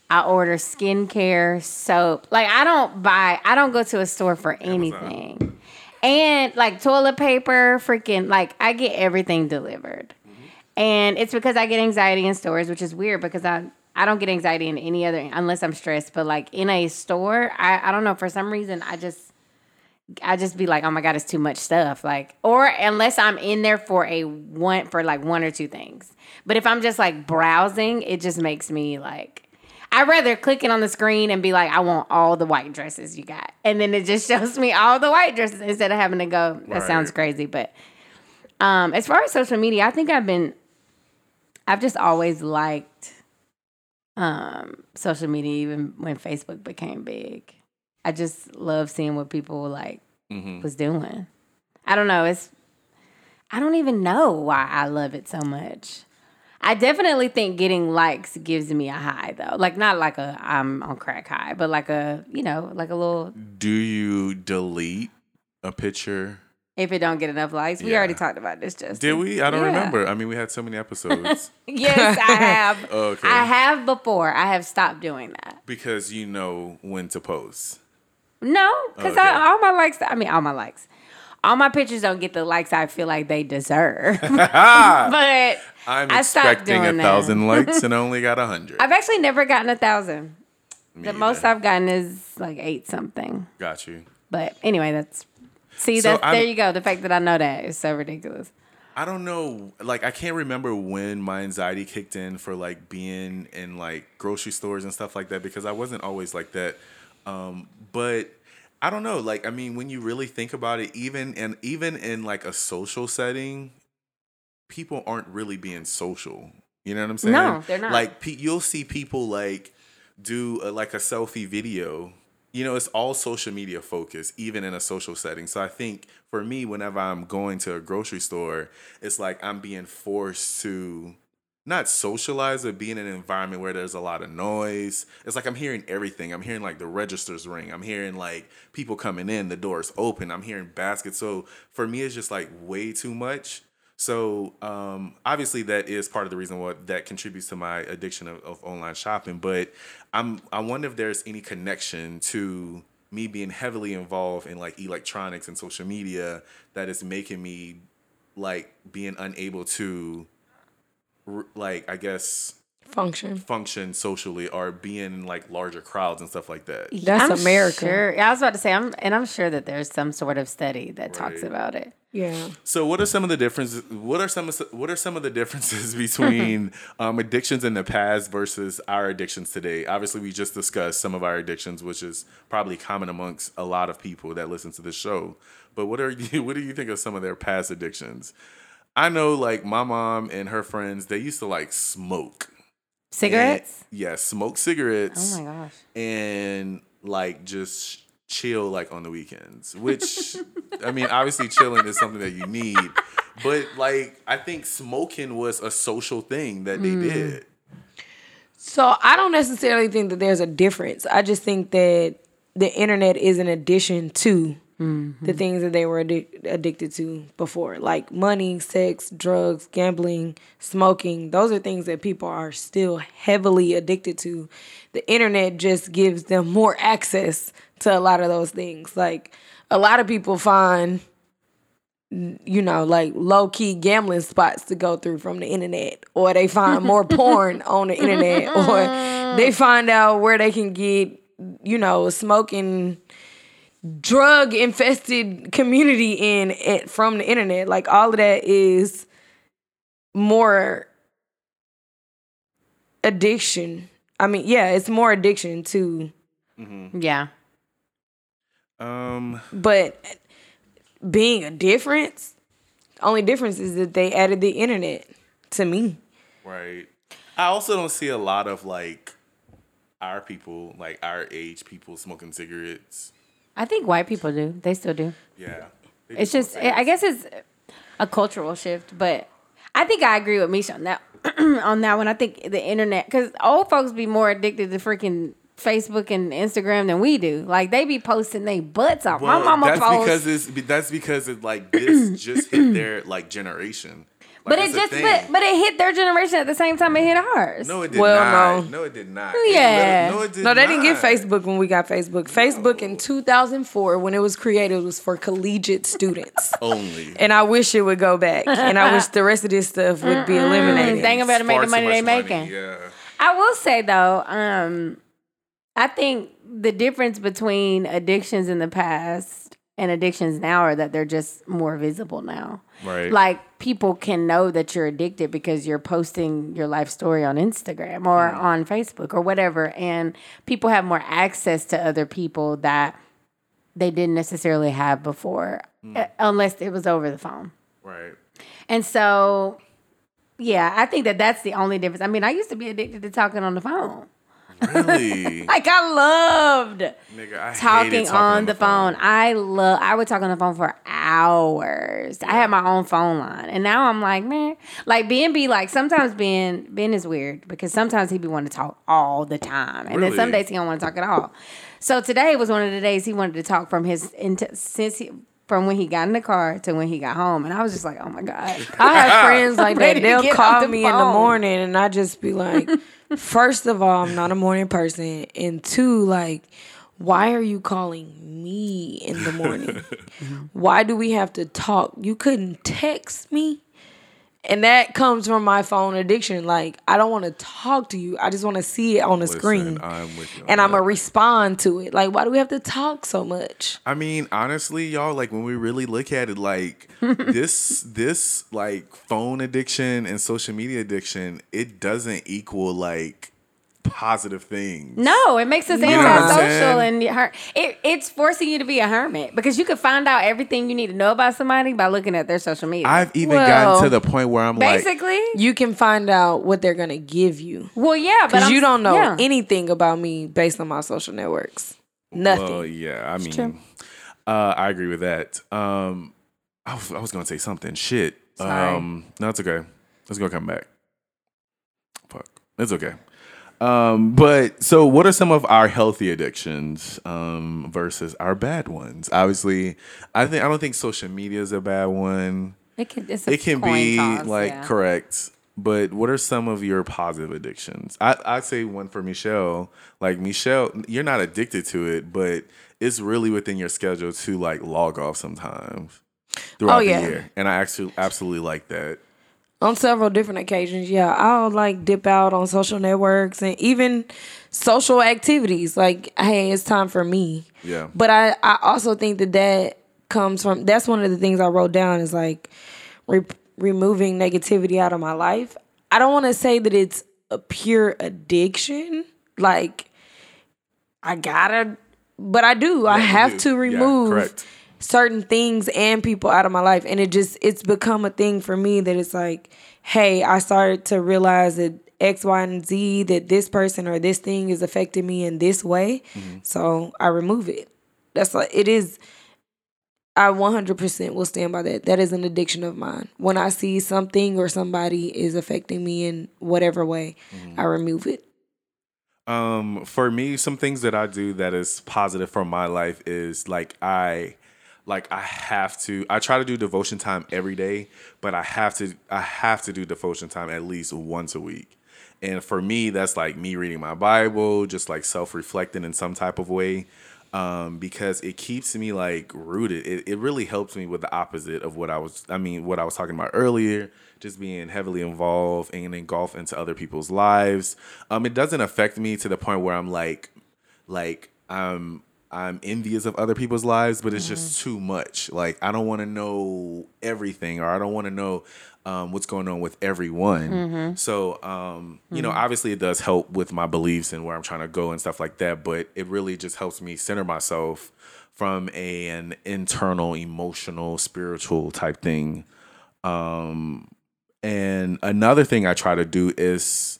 I order skincare, soap. Like I don't buy, I don't go to a store for anything. And like toilet paper, freaking like I get everything delivered. Mm-hmm. And it's because I get anxiety in stores, which is weird because I I don't get anxiety in any other unless I'm stressed. But like in a store, I, I don't know, for some reason I just I just be like, oh my god, it's too much stuff. Like, or unless I'm in there for a one for like one or two things. But if I'm just like browsing, it just makes me like. I'd rather click it on the screen and be like, I want all the white dresses you got, and then it just [laughs] shows me all the white dresses instead of having to go. That sounds crazy, but um, as far as social media, I think I've been, I've just always liked um social media, even when Facebook became big. I just love seeing what people like Mm-hmm. was doing. I don't know. It's I don't even know why I love it so much. I definitely think getting likes gives me a high though. Like not like a I'm on crack high, but like a you know like a little. Do you delete a picture? If it don't get enough likes, we Yeah. already talked about this. Just Did we? I don't Yeah. remember. I mean, we had so many episodes [laughs] [laughs] Yes, I have. [laughs] Okay. I have before. I have stopped doing that. because you know when to post. No, because Okay. all my likes. I mean, all my likes. All my pictures don't get the likes I feel like they deserve. [laughs] [laughs] but I'm I expecting a thousand [laughs] likes and I only got a hundred. I've actually never gotten a thousand. Me The most. I've gotten is like eight something. got you. But anyway, that's see So that's I'm- there you go. The fact that I know that is so ridiculous. I don't know. Like, I can't remember when my anxiety kicked in for like being in like grocery stores and stuff like that because I wasn't always like that. Um, but I don't know. Like, I mean, when you really think about it, even and even in like a social setting, people aren't really being social. You know what I'm saying? No, they're not. Like, pe- you'll see people like do a, like a selfie video. You know, it's all social media focused, even in a social setting. So I think for me, whenever I'm going to a grocery store, it's like I'm being forced to not socialize, but be in an environment where there's a lot of noise. It's like I'm hearing everything. I'm hearing like the registers ring. I'm hearing like people coming in, the doors open. I'm hearing baskets. So for me, it's just like way too much. So um, obviously that is part of the reason what that contributes to my addiction of, of online shopping. But I'm I wonder if there's any connection to me being heavily involved in like electronics and social media that is making me like being unable to like I guess Function. function socially or being in like larger crowds and stuff like that. That's I'm America. Sure. Yeah, I was about to say, I'm, and I'm sure that there's some sort of study that talks about it. Yeah. So what are some of the differences? What are some of, what are some of the differences [laughs] between um, addictions in the past versus our addictions today? Obviously, we just discussed some of our addictions, which is probably common amongst a lot of people that listen to this show. But what are [laughs] you? What do you think of some of their past addictions? I know, like my mom and her friends, they used to like smoke Cigarettes? And- yeah, smoke cigarettes oh my gosh. and like just chill like on the weekends which i mean obviously chilling is something that you need but like i think smoking was a social thing that they hmm. did So I don't necessarily think that there's a difference. I just think that the internet is an addition to the mm-hmm. things that they were addic- addicted to before, like money, sex, drugs, gambling, smoking. Those are things that people are still heavily addicted to. The internet just gives them more access to a lot of those things. Like a lot of people find you know, like low key gambling spots to go through from the internet, or they find more [laughs] porn on the internet, or they [laughs] find out where they can get, you know, smoking drug infested community in it from the internet. Like all of that is more addiction. I mean, yeah, it's more addiction to, Yeah. um but being a difference, only difference is that they added the internet to me. right i also don't see a lot of like our people like our age people smoking cigarettes I think white people do. They still do. yeah It's just, I guess it's a cultural shift, but I think I agree with Miché on that. [clears throat] on that one, I think the internet, because old folks be more addicted to freaking Facebook and Instagram than we do. Like they be posting they butts off. Well, My mama that's posts, because it's that's because it's like this [clears throat] just hit their like generation. Like, but it just, but, but it hit their generation at the same time it hit ours. no, it did Well, not. no. No, it did not. Yeah. literally- no, it did No, they didn't get. Facebook when we got Facebook. Facebook in 2004, when it was created, was for collegiate students. [laughs] only. And I wish it would go back. And I wish the rest of this stuff would be eliminated. Dang about to make the money they much making. Yeah. I will say though, um, I think the difference between addictions in the past and addictions now are that they're just more visible now. Right. Like people can know that you're addicted because you're posting your life story on Instagram or on Facebook or whatever, and people have more access to other people that they didn't necessarily have before, uh, unless it was over the phone. Right. And so, yeah, I think that that's the only difference. I mean, I used to be addicted to talking on the phone. Really? [laughs] Like I loved Nigga, I hated talking on the phone. I love. I would talk on the phone for hours. I had my own phone line, and now I'm like, man, like Ben be like. Sometimes Ben Ben is weird because sometimes he be wanting to talk all the time, and then some days he don't want to talk at all. So today was one of the days he wanted to talk from his since he. From when he got in the car to when he got home, and I was just like, "Oh my god!" [laughs] I have friends like that. Ready They'll call the me in the morning, and I just be like, [laughs] first of all, I'm not a morning person, and two, like, why are you calling me in the morning? [laughs] why do we have to talk? You couldn't text me. And that comes from my phone addiction. Like, I don't want to talk to you. I just want to see it on the Listen, screen. I'm with you. on and I'm going to respond to it. Like, why do we have to talk so much? I mean, honestly, y'all, like when we really look at it, like [laughs] this, this like phone addiction and social media addiction, it doesn't equal like positive things. No, it makes us know what antisocial and her- it, it's forcing you to be a hermit because you can find out everything you need to know about somebody by looking at their social media. I've even Well, gotten to the point where I'm like, Basically, You can find out what they're going to give you. well, yeah, but Because I'm- you don't know yeah. anything about me based on my social networks. Nothing. Well, yeah, I mean, true. uh, I agree with that. Um, I was, I was gonna say something. Shit. Sorry. Um, no, it's okay. Let's go come back. Fuck, it's okay. Um, but so, what are some of our healthy addictions um, versus our bad ones? Obviously, I think I don't think social media is a bad one. It can, it's It can be toss, like yeah. correct. But what are some of your positive addictions? I I say one for Michelle. Like Michelle, you're not addicted to it, but it's really within your schedule to like log off sometimes throughout Oh, yeah. the year, and I actually absolutely like that. On several different occasions, yeah, I'll like dip out on social networks and even social activities. Like, hey, it's time for me. Yeah. But I, I also think that that comes from that's one of the things I wrote down is like re- removing negativity out of my life. I don't want to say that it's a pure addiction. Like, I gotta, but I do. I have do. to Yeah, remove correct. Certain things and people out of my life. And it just it's become a thing for me that it's like hey i started to realize that x y and z that this person or this thing is affecting me in this way. Mm-hmm. so i remove it. That's like it is i 100% will stand by that. That is an addiction of mine. When i see something or somebody is affecting me in whatever way Mm-hmm. i remove it. Um, for me, some things that I do that is positive for my life is like I like I have to I try to do devotion time every day, but I have to I have to do devotion time at least once a week. And for me, that's like me reading my Bible, just like self-reflecting in some type of way. Um, because it keeps me like rooted. It, it really helps me with the opposite of what I was I mean, what I was talking about earlier, just being heavily involved and engulfed into other people's lives. Um, it doesn't affect me to the point where I'm like like I'm I'm envious of other people's lives, but it's just too much. Like I don't want to know everything, or I don't want to know um, what's going on with everyone. So um, you know, obviously, it does help with my beliefs and where I'm trying to go and stuff like that. But it really just helps me center myself from a, an internal, emotional, spiritual type thing. Um, and another thing I try to do is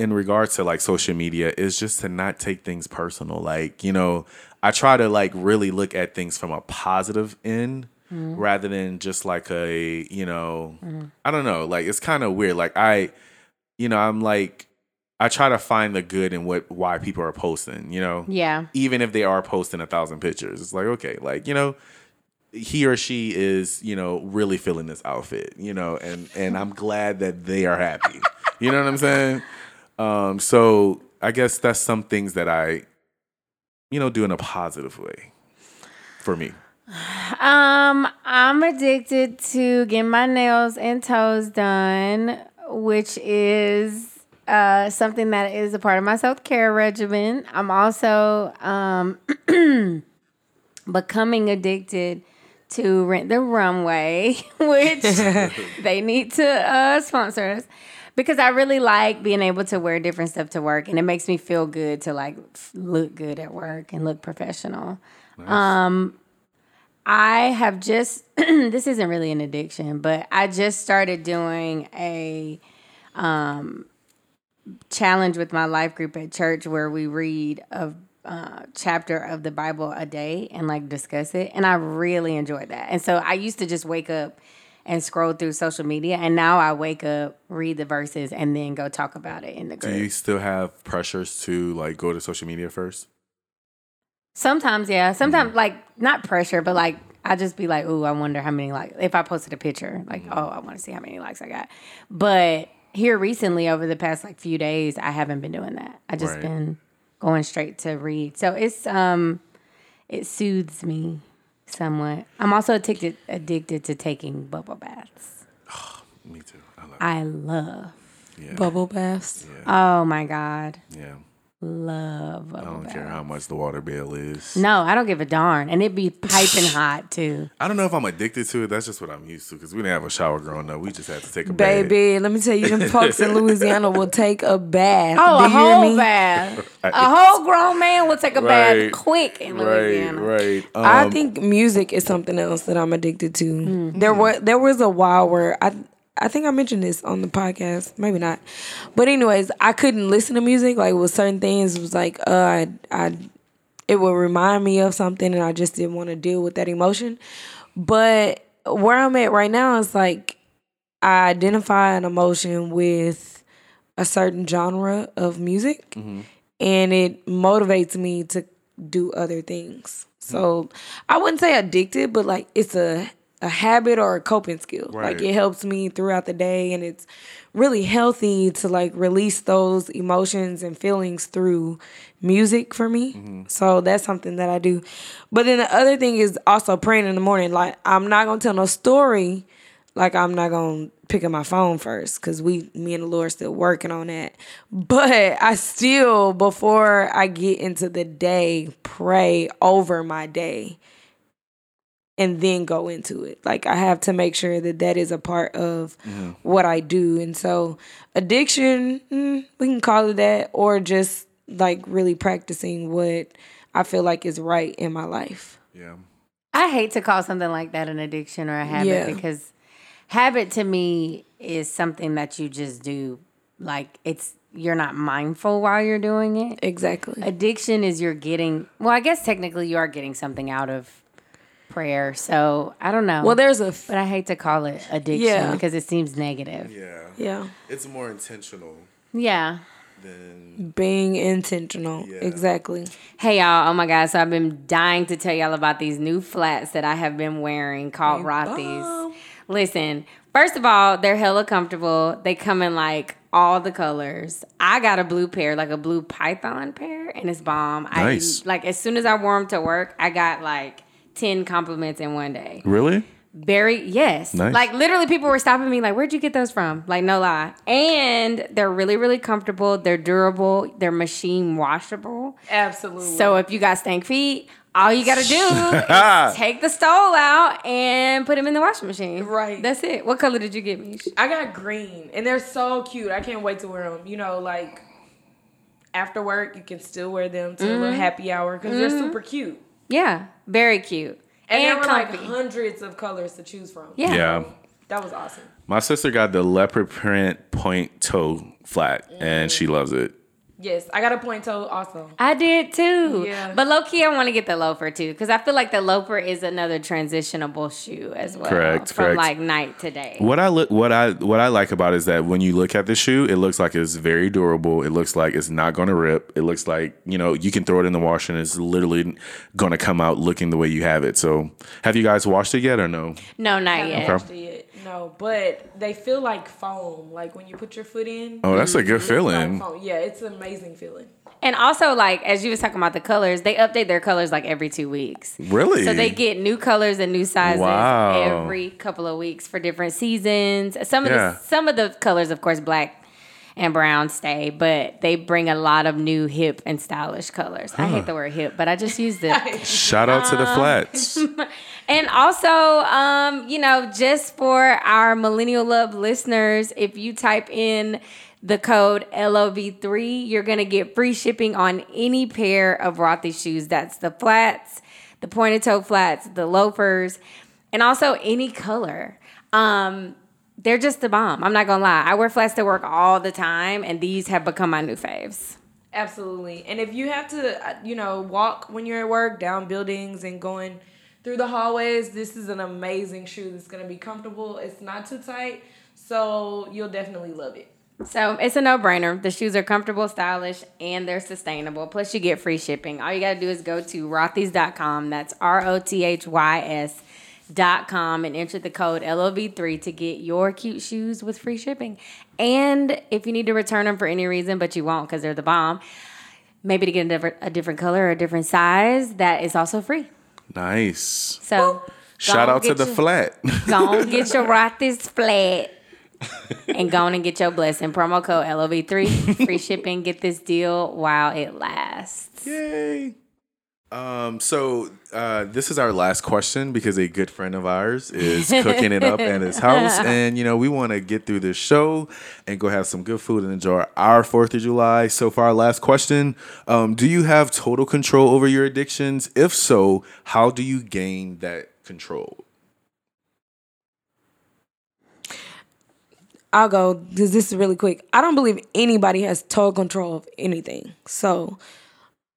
in regards to like social media is just to not take things personal. Like, you know, I try to like really look at things from a positive end mm-hmm. rather than just like a, you know, mm-hmm. I don't know, like it's kind of weird. Like I, you know, I'm like I try to find the good in what why people are posting, you know? Yeah. Even if they are posting a thousand pictures. It's like, okay, like, you know, he or she is, you know, really feeling this outfit, you know, and and I'm glad that they are happy. You know what I'm saying? Um, so I guess that's some things that I, you know, do in a positive way for me. Um, I'm addicted to getting my nails and toes done, which is uh, something that is a part of my self care regimen. I'm also um, [clears throat] becoming addicted to Rent the Runway, [laughs] which [laughs] they need to uh, sponsor us. Because I really like being able to wear different stuff to work, and it makes me feel good to like look good at work and look professional. Um, I have just [clears throat] this isn't really an addiction, but I just started doing a um challenge with my life group at church where we read a uh, chapter of the Bible a day and like discuss it, and I really enjoyed that. And so I used to just wake up and scroll through social media, and now I wake up, read the verses, and then go talk about it in the group. Do you still have pressures to like go to social media first? Sometimes, yeah. Mm-hmm. Sometimes, like not pressure, but like I just be like, "Ooh, I wonder how many like if I posted a picture, like, Mm-hmm. oh, I want to see how many likes I got." But here recently, over the past like few days, I haven't been doing that. I just Right. been going straight to read. So it's um, it soothes me somewhat. I'm also addicted addicted to taking bubble baths. [sighs] Me too. I love. I love. yeah. Bubble baths. Oh my god, yeah. Love I bubble don't baths. care how much the water bill is. No, I don't give a darn, and it'd be piping [laughs] hot too. I don't know if I'm addicted to it. That's just what I'm used to because we didn't have a shower growing up. We just had to take a bath. Baby, let me tell you, them folks in [laughs] Louisiana will take a bath. Oh, Do a whole me? bath. [laughs] A whole grown man will take a Right. bath quick in Right, Louisiana. right. Um, I think music is something else that I'm addicted to. Mm-hmm. There was there was a while where I I think I mentioned this on the podcast, maybe not. But anyways, I couldn't listen to music like with certain things it was like uh I I it would remind me of something and I just didn't want to deal with that emotion. But where I'm at right now is like I identify an emotion with a certain genre of music and it motivates me to do other things. So I wouldn't say addicted, but like it's a a habit or a coping skill. Like it helps me throughout the day and it's really healthy to like release those emotions and feelings through music for me. Mm-hmm. So that's something that I do. But then the other thing is also praying in the morning. Like I'm not gonna tell no story. Like I'm not gonna pick up my phone first because we, me and the Lord, still working on that. But I still, before I get into the day, pray over my day and then go into it. Like I have to make sure that that is a part of what I do. And so addiction, mm, we can call it that, or just like really practicing what I feel like is right in my life. yeah. I hate to call something like that an addiction or a habit Yeah. because habit to me is something that you just do. Like it's you're not mindful while you're doing it. Exactly. Addiction is you're getting well, I guess technically you are getting something out of prayer. So I don't know. Well, there's a f- but I hate to call it addiction Yeah. because it seems negative. Yeah. yeah It's more intentional Yeah. than. being intentional. Yeah. Exactly. Hey y'all, oh my god, so I've been dying to tell y'all about these new flats that I have been wearing called Rothy's. Listen, first of all, they're hella comfortable. They come in like all the colors. I got a blue pair, like a blue python pair, and it's bomb. Nice. I like as soon as I wore them to work, I got like 10 compliments in one day. Really? Very yes. Nice. Like literally people were stopping me like where'd you get those from? Like no lie. And they're really really comfortable, they're durable, they're machine washable. Absolutely. So if you got stank feet, all you got to do [laughs] is take the stole out and put them in the washing machine. Right. That's it. What color did you get me? I got green, and they're so cute. I can't wait to wear them. You know, like after work, you can still wear them to a little mm-hmm. happy hour because they're mm-hmm. super cute. Yeah, very cute. And, And, there were like comfy. hundreds of colors to choose from. yeah. Yeah. that was awesome. My sister got the leopard print point toe flat, and she loves it. Yes, I got a point toe also. I did too. Yeah. But low key, I want to get the loafer too because I feel like the loafer is another transitionable shoe as well. Correct, From correct. like night to day. What I look, what I, what I like about it is that when you look at the shoe, it looks like it's very durable. It looks like it's not going to rip. It looks like you know you can throw it in the wash and it's literally going to come out looking the way you have it. So, have you guys washed it yet or no? No, not yet. washed it. No, but they feel like foam. Like when you put your foot in. Oh, that's a mm-hmm. good it's like feeling. foam. Yeah, it's an amazing feeling. And also, like as you was talking about the colors, they update their colors like every two weeks. Really? So they get new colors and new sizes Wow. every couple of weeks for different seasons. Some of Yeah. the some of the colors, of course, black and brown stay, but they bring a lot of new hip and stylish colors. I hate the word hip, but I just used it. [laughs] Shout out to the um, flats. [laughs] and also, um, you know, just for our millennial love listeners, if you type in the code LOV3, you're gonna get free shipping on any pair of Rothy shoes. That's the flats, the pointed toe flats, the loafers, and also any color. Um, they're just the bomb. I'm not gonna lie. I wear flats to work all the time, and these have become my new faves. Absolutely. And if you have to, uh, you know, walk when you're at work down buildings and going through the hallways, this is an amazing shoe that's to be comfortable. It's not too tight, so you'll definitely love it. So it's a no brainer. The shoes are comfortable, stylish, and they're sustainable. Plus, you get free shipping. All you got to do is go to rothys.com. That's R O T H Y S. Dot com and enter the code LOV3 to get your cute shoes with free shipping. And if you need to return them for any reason, but you won't because they're the bomb, maybe to get a different, a different color or a different size, that is also free. Nice. So Shout out to get the your- flat. Go [laughs] on, get your Rothys flat. and go on and get your blessing. Promo code LOV3. Free [laughs] shipping. Get this deal while it lasts. Yay. Um, so uh, this is our last question because a good friend of ours is cooking it up at his [laughs] house, and you know we want to get through this show and go have some good food and enjoy our Fourth of July. So for our last question, um, do you have total control over your addictions? If so, how do you gain that control? I'll go because this is really quick. I don't believe anybody has total control of anything. So,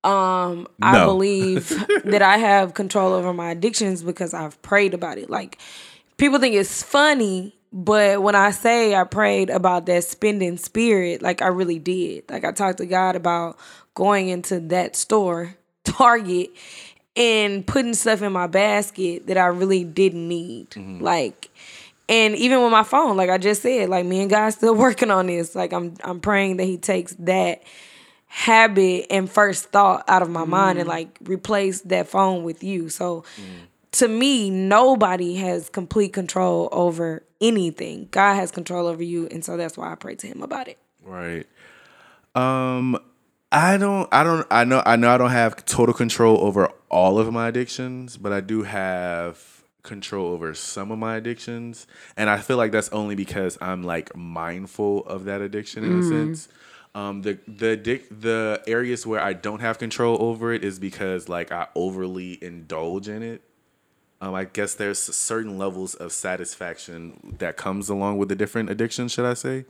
um, I believe [laughs] that I have control over my addictions because I've prayed about it. Like, people think it's funny, but when I say I prayed about that spending spirit, like I really did. Like I talked to God about going into that store, [laughs] Target, and putting stuff in my basket that I really didn't need. Like and even with my phone, like I just said, like me and God [laughs] still working on this. Like I'm I'm praying that he takes that habit and first thought out of my mind and like replace that phone with you. So to me, nobody has complete control over anything. God has control over you, and so that's why I pray to him about it. Right. Um I don't I don't I know I know I don't have total control over all of my addictions, but I do have control over some of my addictions. And I feel like that's only because I'm like mindful of that addiction in a sense. Um the the the areas where I don't have control over it is because like I overly indulge in it. Um, I guess there's certain levels of satisfaction that comes along with the different addictions, should I say?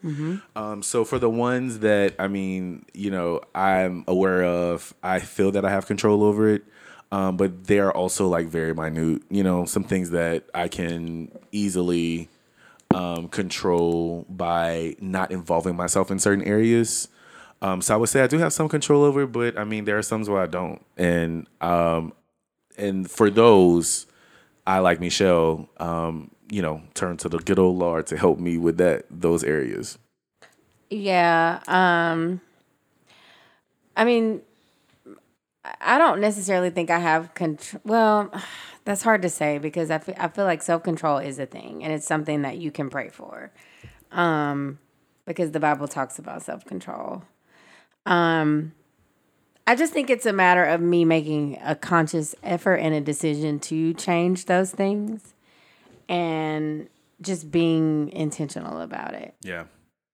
Um, so for the ones that I mean, you know, I'm aware of, I feel that I have control over it. Um, but they are also like very minute, you know, some things that I can easily um, control by not involving myself in certain areas. Um, so I would say I do have some control over it, but I mean there are some where I don't, and um, and for those, I like Michelle, um, you know, turn to the good old Lord to help me with that those areas. Yeah. Um I mean I don't necessarily think I have control. Well, [sighs] that's hard to say because I feel, I feel like self control is a thing and it's something that you can pray for. Um, because the Bible talks about self control. Um, I just think it's a matter of me making a conscious effort and a decision to change those things and just being intentional about it. Yeah.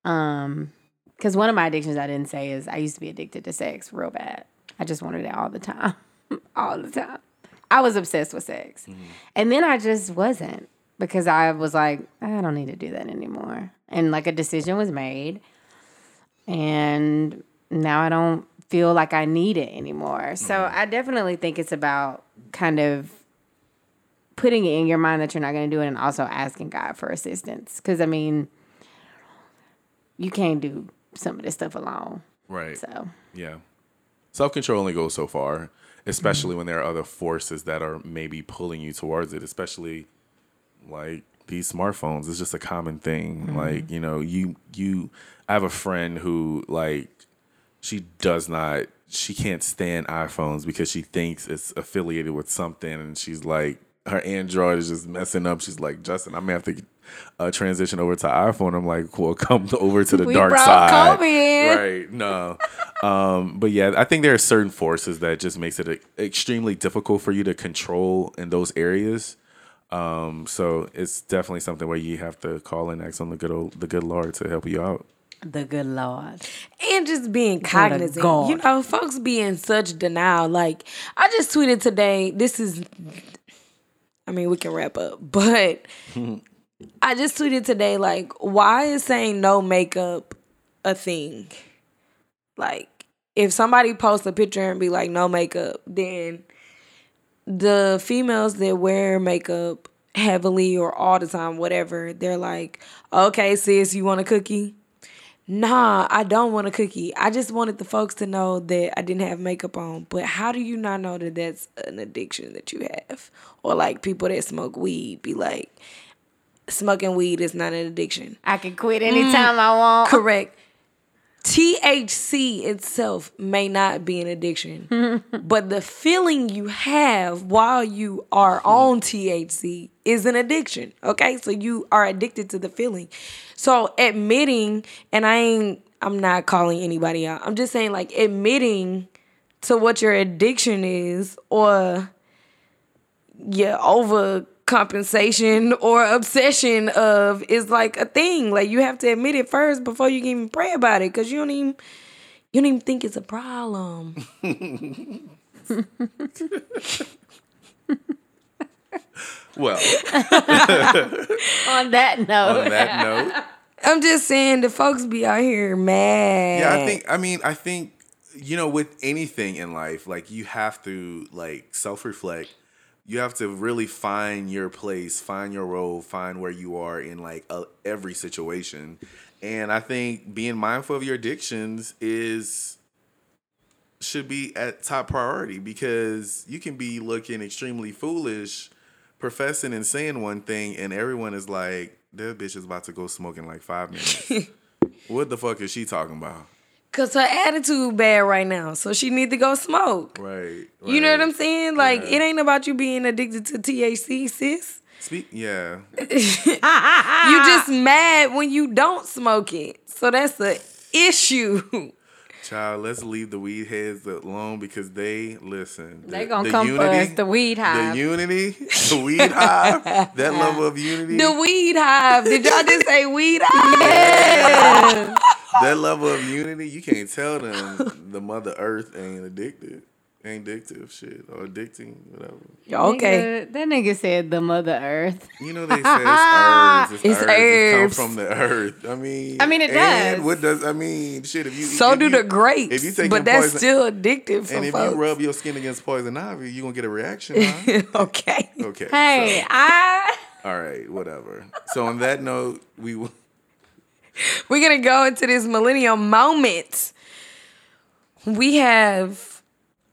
Um, because one of my addictions I didn't say is I used to be addicted to sex real bad. I just wanted it all the time, [laughs] all the time. I was obsessed with sex, and then I just wasn't because I was like, I don't need to do that anymore. And like a decision was made, and now I don't feel like I need it anymore. So mm-hmm. I definitely think it's about kind of putting it in your mind that you're not going to do it, and also asking God for assistance. Because I mean, you can't do some of this stuff alone. Right. So Yeah. Self control only goes so far, especially mm-hmm. when there are other forces that are maybe pulling you towards it, especially like these smartphones. It's just a common thing. Mm-hmm. Like, you know, you you I have a friend who like she does not she can't stand iPhones because she thinks it's affiliated with something and she's like her Android is just messing up. She's like, Justin, I may have to uh, transition over to iPhone. I'm like, well, come [laughs] over to the We dark side. COVID. Right. No. um, but yeah, I think there are certain forces that just makes it extremely difficult for you to control in those areas. Um, so it's definitely something where you have to call and ask on the good old, the good Lord to help you out. The good Lord. and just being cognizant. You know, folks be in such denial. Like I just tweeted today. This is, I mean, we can wrap up, [laughs] but [laughs] I just tweeted today, like, why is saying no makeup a thing? Like, if somebody posts a picture and be like, no makeup, then the females that wear makeup heavily or all the time, whatever, they're like, okay, sis, you want a cookie? Nah, I don't want a cookie. I just wanted the folks to know that I didn't have makeup on. But how do you not know that that's an addiction that you have? Or like people that smoke weed be like, smoking weed is not an addiction. I can quit mm. anytime I want. Correct. THC itself may not be an addiction, [laughs] but the feeling you have while you are on THC is an addiction. Okay, so you are addicted to the feeling. So admitting, and I ain't, I'm not calling anybody out. I'm just saying, like, admitting to what your addiction is or your overcompensation or obsession of is like a thing. Like you have to admit it first before you can even pray about it because you don't even you don't even think it's a problem. [laughs] Well, [laughs] On that note, on that note, I'm just saying the folks be out here mad. yeah, I think. I mean, I think you know, with anything in life, like you have to like self reflect. You have to really find your place, find your role, find where you are in like a, every situation. And I think being mindful of your addictions is should be at top priority because you can be looking extremely foolish, professing and saying one thing, and everyone is like, "That bitch is about to go smoking like five minutes." [laughs] what the fuck is she talking about? Cause her attitude bad right now, so she need to go smoke. Right. You know what. I'm saying? Like Yeah. it ain't about you being addicted to THC, sis. Speak. Yeah. [laughs] You just mad when you don't smoke it. So that's the issue. [laughs] Child, let's leave the weed heads alone because they listen. they the- gonna the come for unity- us. The weed hive. The unity, the weed hive, that [laughs] level of unity, The weed hive. Did y'all just say weed hive? That level of unity, you can't tell them the Mother Earth ain't addicted, ain't addictive shit or addicting, whatever. Okay. Nigga, that nigga said the Mother Earth. You know they say it's herbs, it's, [laughs] It's herbs, herbs. It come from the earth. I mean, I mean, it and does. What does I mean? Shit, if you So if do you- the grapes. If you take but that's poison, still addictive for and if folks. you rub your skin against poison ivy, you are gonna get a reaction. Huh? [laughs] okay. Okay. Hey, so- I. all right, whatever. So on that note, we will. [laughs] We're gonna go into this millennial moment. We have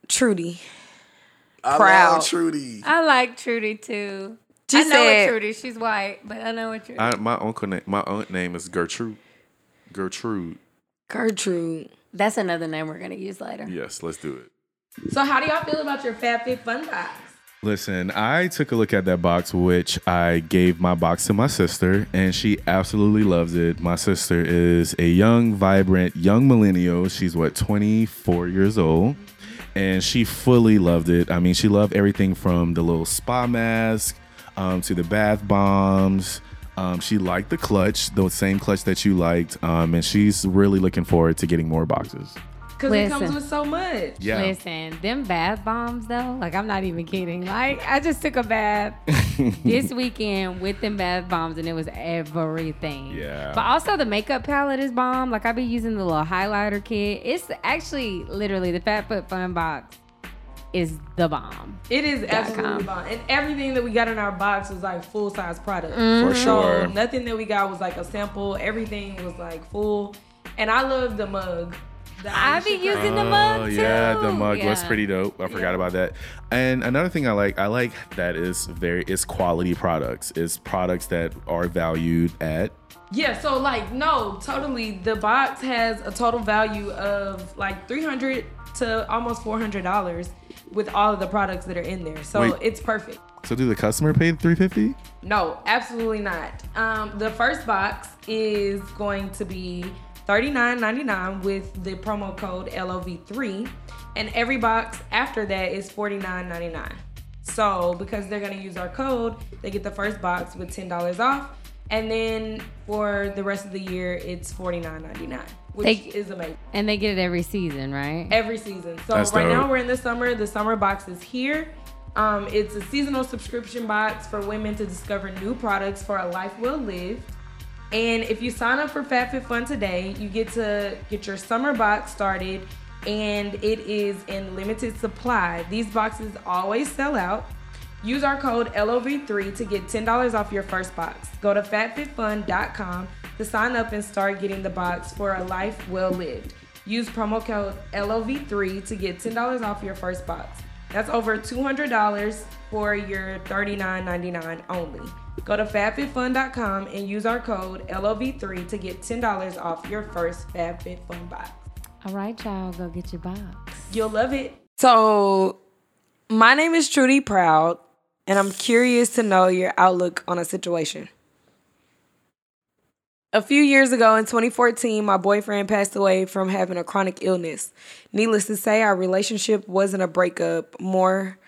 Trudy. I Proud. love Trudy. I like Trudy too. She I know said- what Trudy. She's white, but I know what Trudy. I, my uncle, na- my aunt name is Gertrude. Gertrude. Gertrude. That's another name we're gonna use later. Yes, let's do it. So how do y'all feel about your FabFitFun Box? Listen, I took a look at that box, which I gave my box to my sister, and she absolutely loves it. My sister is a young, vibrant, young millennial. She's what, 24 years old, and she fully loved it. I mean, she loved everything from the little spa mask um, to the bath bombs. Um, she liked the clutch, the same clutch that you liked, um, and she's really looking forward to getting more boxes. Because it comes with so much. Yeah. Listen, them bath bombs though, like I'm not even kidding. Like I just took a bath [laughs] this weekend with them bath bombs and it was everything. Yeah. But also the makeup palette is bomb. Like I be using the little highlighter kit. It's actually literally the FabFitFun box is the bomb. It is absolutely com. bomb. And everything that we got in our box was like full size product. Mm-hmm. For So sure. nothing that we got was like a sample. Everything was like full. And I love the mug. The I be using the Curry. mug Oh too. yeah, the mug was pretty dope. I forgot about that. And another thing I like, I like that is very is quality products. Is products that are valued at Yeah, so like no, totally. The box has a total value of like three hundred to almost four hundred dollars with all of the products that are in there. So Wait. it's perfect. So do the customer pay three fifty? No, absolutely not. Um, the first box is going to be $39.99 with the promo code LOV3, and every box after that is $49.99. So because they're gonna use our code, they get the first box with $10 off, and then for the rest of the year, it's $49.99, which They- is amazing. And they get it every season, right? Every season. So That's right now we're in the summer. The summer box is here. Um, it's a seasonal subscription box for women to discover new products for a life well lived. And if you sign up for FabFitFun today, you get to get your summer box started and it is in limited supply. These boxes always sell out. Use our code LOV3 to get $10 off your first box. Go to fabfitfun.com to sign up and start getting the box for a life well lived. Use promo code LOV3 to get $10 off your first box. That's over $200 for your $39.99 only. Go to fabfitfun.com and use our code LOV3 to get $10 off your first FabFitFun box. All right, y'all, go get your box. You'll love it. So, my name is Trudy Proud, and I'm curious to know your outlook on a situation. A few years ago in 2014, my boyfriend passed away from having a chronic illness. Needless to say, our relationship wasn't a breakup, more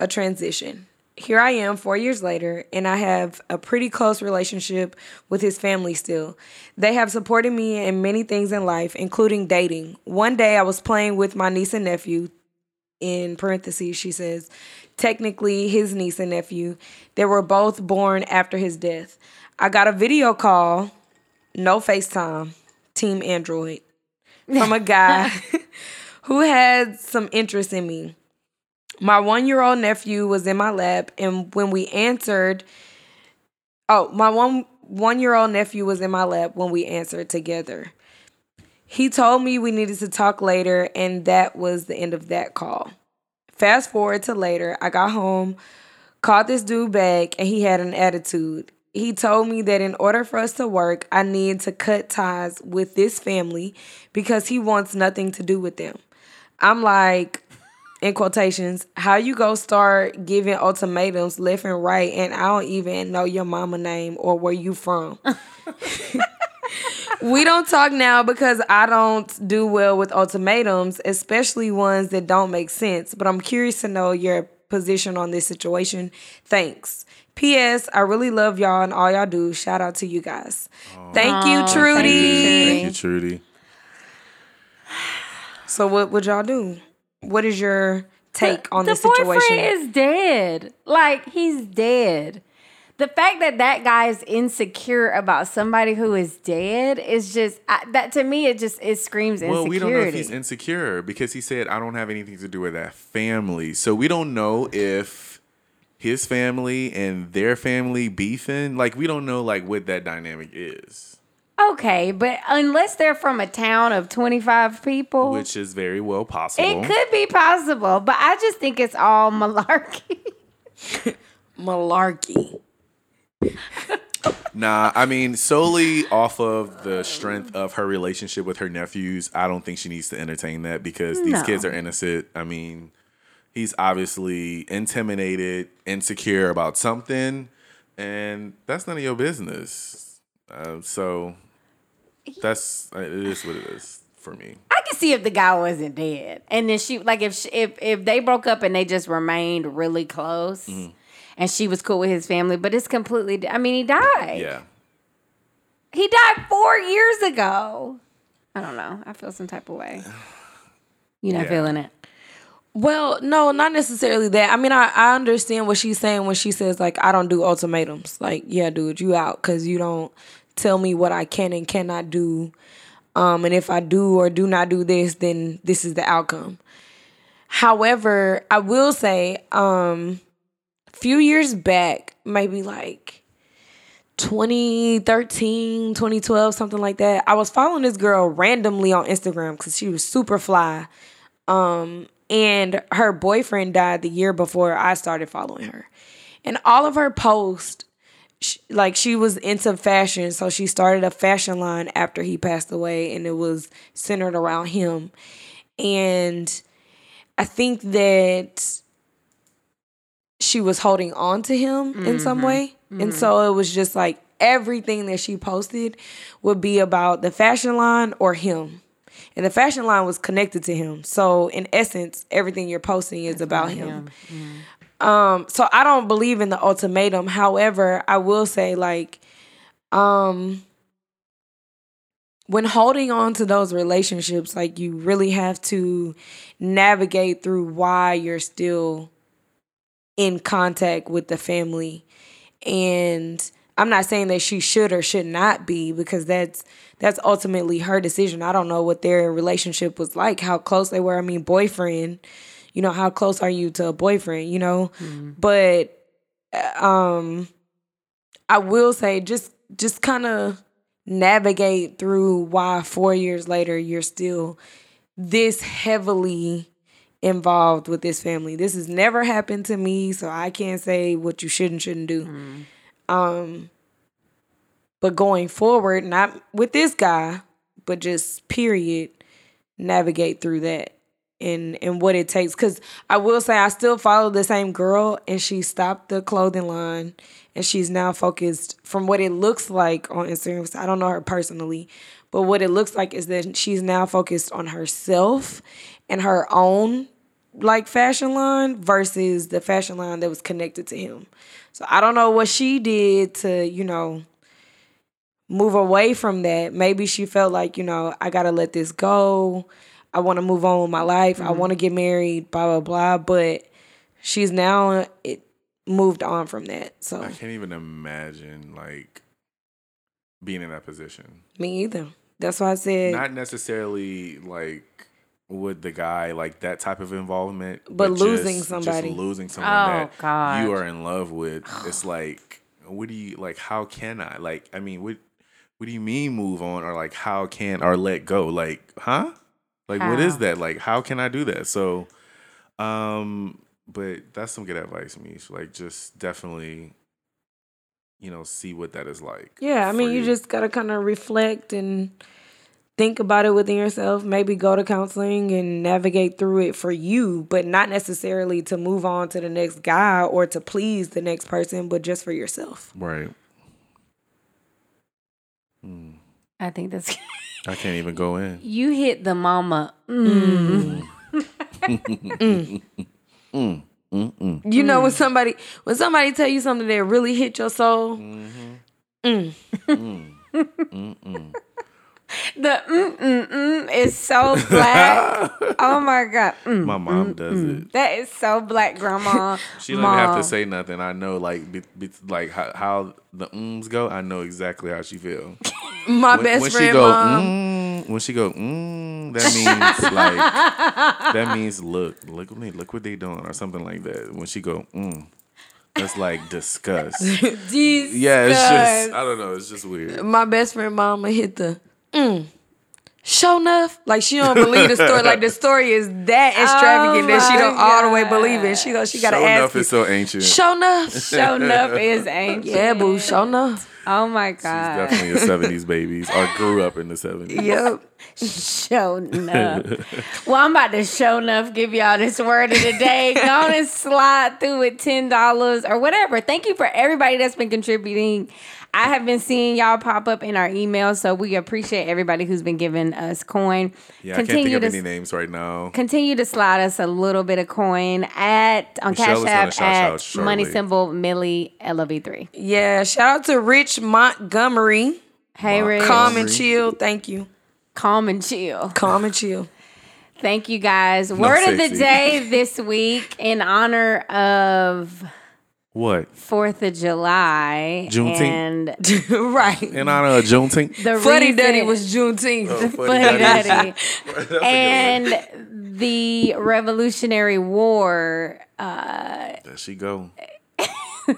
a transition. Here I am four years later, and I have a pretty close relationship with his family still. They have supported me in many things in life, including dating. One day I was playing with my niece and nephew. In parentheses, she says, technically his niece and nephew. They were both born after his death. I got a video call no FaceTime, Team Android, from a guy [laughs] who had some interest in me. My one year old nephew was in my lap, and when we answered, oh, my one one year old nephew was in my lap when we answered together. He told me we needed to talk later, and that was the end of that call. Fast forward to later, I got home, called this dude back, and he had an attitude he told me that in order for us to work, I need to cut ties with this family because he wants nothing to do with them. I'm like, in quotations, how you go start giving ultimatums left and right, and I don't even know your mama name or where you from. [laughs] we don't talk now because I don't do well with ultimatums, especially ones that don't make sense. But I'm curious to know your position on this situation. Thanks. P.S. I really love y'all and all y'all do. Shout out to you guys. Thank you, Trudy. Thank you, Trudy. So what would y'all do? What is your take on the the situation? boyfriend is dead. Like he's dead. The fact that that guy is insecure about somebody who is dead is just I, that to me. It just it screams insecurity. Well, we don't know if he's insecure because he said, I don't have anything to do with that family. So we don't know if his family and their family beefing. Like, we don't know, like, what that dynamic is, okay, but unless they're from a town of twenty five people, which is very well possible. it could be possible. But I just think it's all malarkey. [laughs] Malarkey. [laughs] Nah, I mean, solely off of the strength of her relationship with her nephews, I don't think she needs to entertain that because these No. kids are innocent. I mean, he's obviously intimidated, insecure about something, and that's none of your business. Uh, so that's uh, it is what it is for me. I can see if the guy wasn't dead, and then she like if she, if if they broke up and they just remained really close, Mm-hmm. and she was cool with his family, but it's completely. I mean, he died. Yeah. He died four years ago. I don't know. I feel some type of way. You're not Yeah. feeling it? Well, no, not necessarily that. I mean, I, I understand what she's saying when she says like I don't do ultimatums. Like, yeah, dude, you out because you don't tell me what I can and cannot do. Um, and if I do or do not do this, then this is the outcome. However, I will say, um, a few years back, maybe like 2013, 2012, something like that. I was following this girl randomly on Instagram because she was super fly. Um, and her boyfriend died the year before I started following her. And all of her posts, sh like she was into fashion, so she started a fashion line after he passed away, and it was centered around him. And I think that she was holding on to him in some mm-hmm. way. And so it was just like everything that she posted would be about the fashion line or him. And the fashion line was connected to him. So in essence, everything you're posting is about him. Mm-hmm. Um, so I don't believe in the ultimatum. However, I will say like um when holding on to those relationships, like you really have to navigate through why you're still in contact with the family. And I'm not saying that she should or should not be because that's that's ultimately her decision. I don't know what their relationship was like, how close they were. I mean, boyfriend, you know, how close are you to a boyfriend, you know? But um I will say just just kind of navigate through why 4 years later you're still this heavily involved with this family. This has never happened to me, so I can't say what you should and shouldn't do. Um but going forward, not with this guy, but just period, navigate through that and and what it takes cuz I will say I still follow the same girl and she stopped the clothing line and she's now focused from what it looks like on Instagram. I don't know her personally, but what it looks like is that she's now focused on herself and her own like fashion line versus the fashion line that was connected to him. So I don't know what she did to, you know, move away from that. Maybe she felt like, you know, I got to let this go. I want to move on with my life. I mm-hmm. want to get married, blah, blah, blah. But she's now it moved on from that. So I can't even imagine like being in that position. me either. That's why I said, Not necessarily like with the guy like that type of involvement, But losing just, somebody. just losing someone Oh, that God. you are in love with. [sighs] It's like, what do you like? How can I like? I mean, what what do you mean move on or like how can or let go? Like, huh? Like, what is that? Like, how can I do that? So, um, but that's some good advice, Mish. Like, just definitely, you know, see what that is like. yeah, I mean, for you just got to kind of reflect and think about it within yourself. Maybe go to counseling and navigate through it for you, but not necessarily to move on to the next guy or to please the next person, but just for yourself. right. I think that's [laughs] I can't even go in. you hit the mama. Mm. Mm. Mm. [laughs] mm. You know when somebody when somebody tell you something that really hit your soul, mm-hmm. [laughs] The mm mm mm is so black. [laughs] oh my god, mm. My mom does it. that is so black, grandma. [laughs] She doesn't have to say nothing. I know, like, be, be, like how, how the ums go. I know exactly how she feel. [laughs] my When, best when friend she go, mm, when she go, mm, that means like that means look, look at me, look what they doing, or something like that. When she go, mm, that's like disgust. Jesus. yeah, it's just I don't know. It's just weird. my best friend mama hit the mm. Show enough. Like she don't believe the story. Like the story is that [laughs] extravagant that she don't all the way believe it. She go, she gotta Show ask enough you. is so ancient. Show enough. [laughs] Show enough is ancient. yeah, boo. Show enough. Oh my God. She's definitely a '70s babies, or grew up in the '70s. [laughs] Yep. Show enough. well, I'm about to show enough give y'all this word of the day. Go on and slide through with ten dollars or whatever. Thank you for everybody that's been contributing. I have been seeing y'all pop up in our emails, so we appreciate everybody who's been giving us coin. Yeah, I can't think of any names right now. continue to slide us a little bit of coin at on Michelle Cash App at shortly. money symbol Milly LOV3. Yeah. Shout out to Rich Montgomery. Hey Rich. Calm and chill. Thank you. calm and chill. Calm and chill. Thank you guys. Word of the day this week in honor of What? Fourth of July Juneteenth? and [laughs] right. In honor of Juneteenth. the Fuddy reason- Duddy was Juneteenth. Oh, Fuddy Duddy. [laughs] and the Revolutionary War. Uh, There she go. [laughs]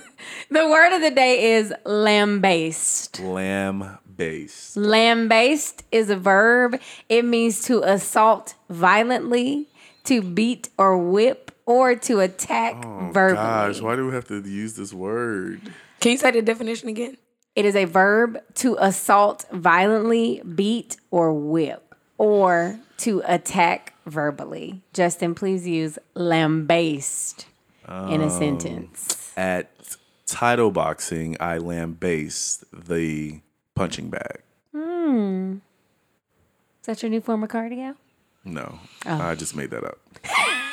The word of the day is lambaste. Lamb based. Lambaste is a verb. It means to assault violently, to beat or whip, or to attack verbally. Gosh, why do we have to use this word? Can you say the definition again? It is a verb to assault violently, beat, or whip, or to attack verbally. Justin, please use lambaste in a sentence. At title boxing, I lambaste the punching bag. Hmm. Is that your new form of cardio? No, Oh. I just made that up. [laughs]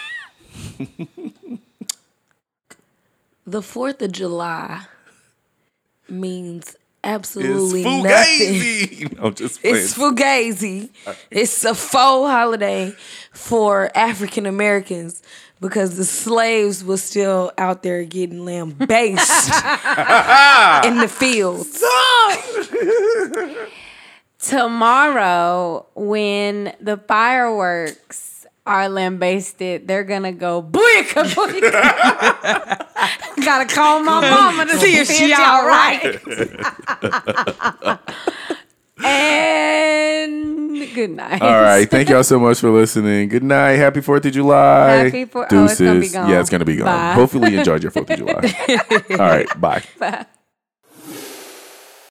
[laughs] The 4th of July means absolutely nothing. it's nothing. fugazi. [laughs] Just playing. It's fugazi. It's a faux holiday for African Americans because the slaves were still out there getting lambasted [laughs] in the fields. Tomorrow, when the fireworks are lambasted, they're gonna go booyaka booyaka. [laughs] Gotta call my mama to see if she all right. [laughs] and good night. All right. Thank y'all so much for listening. Good night. Happy 4th of July. Happy Four- oh, it's gonna be Deuces. gone. Yeah, it's going to be gone. Bye. Hopefully you enjoyed your 4th of July. [laughs] All right. Bye. Bye.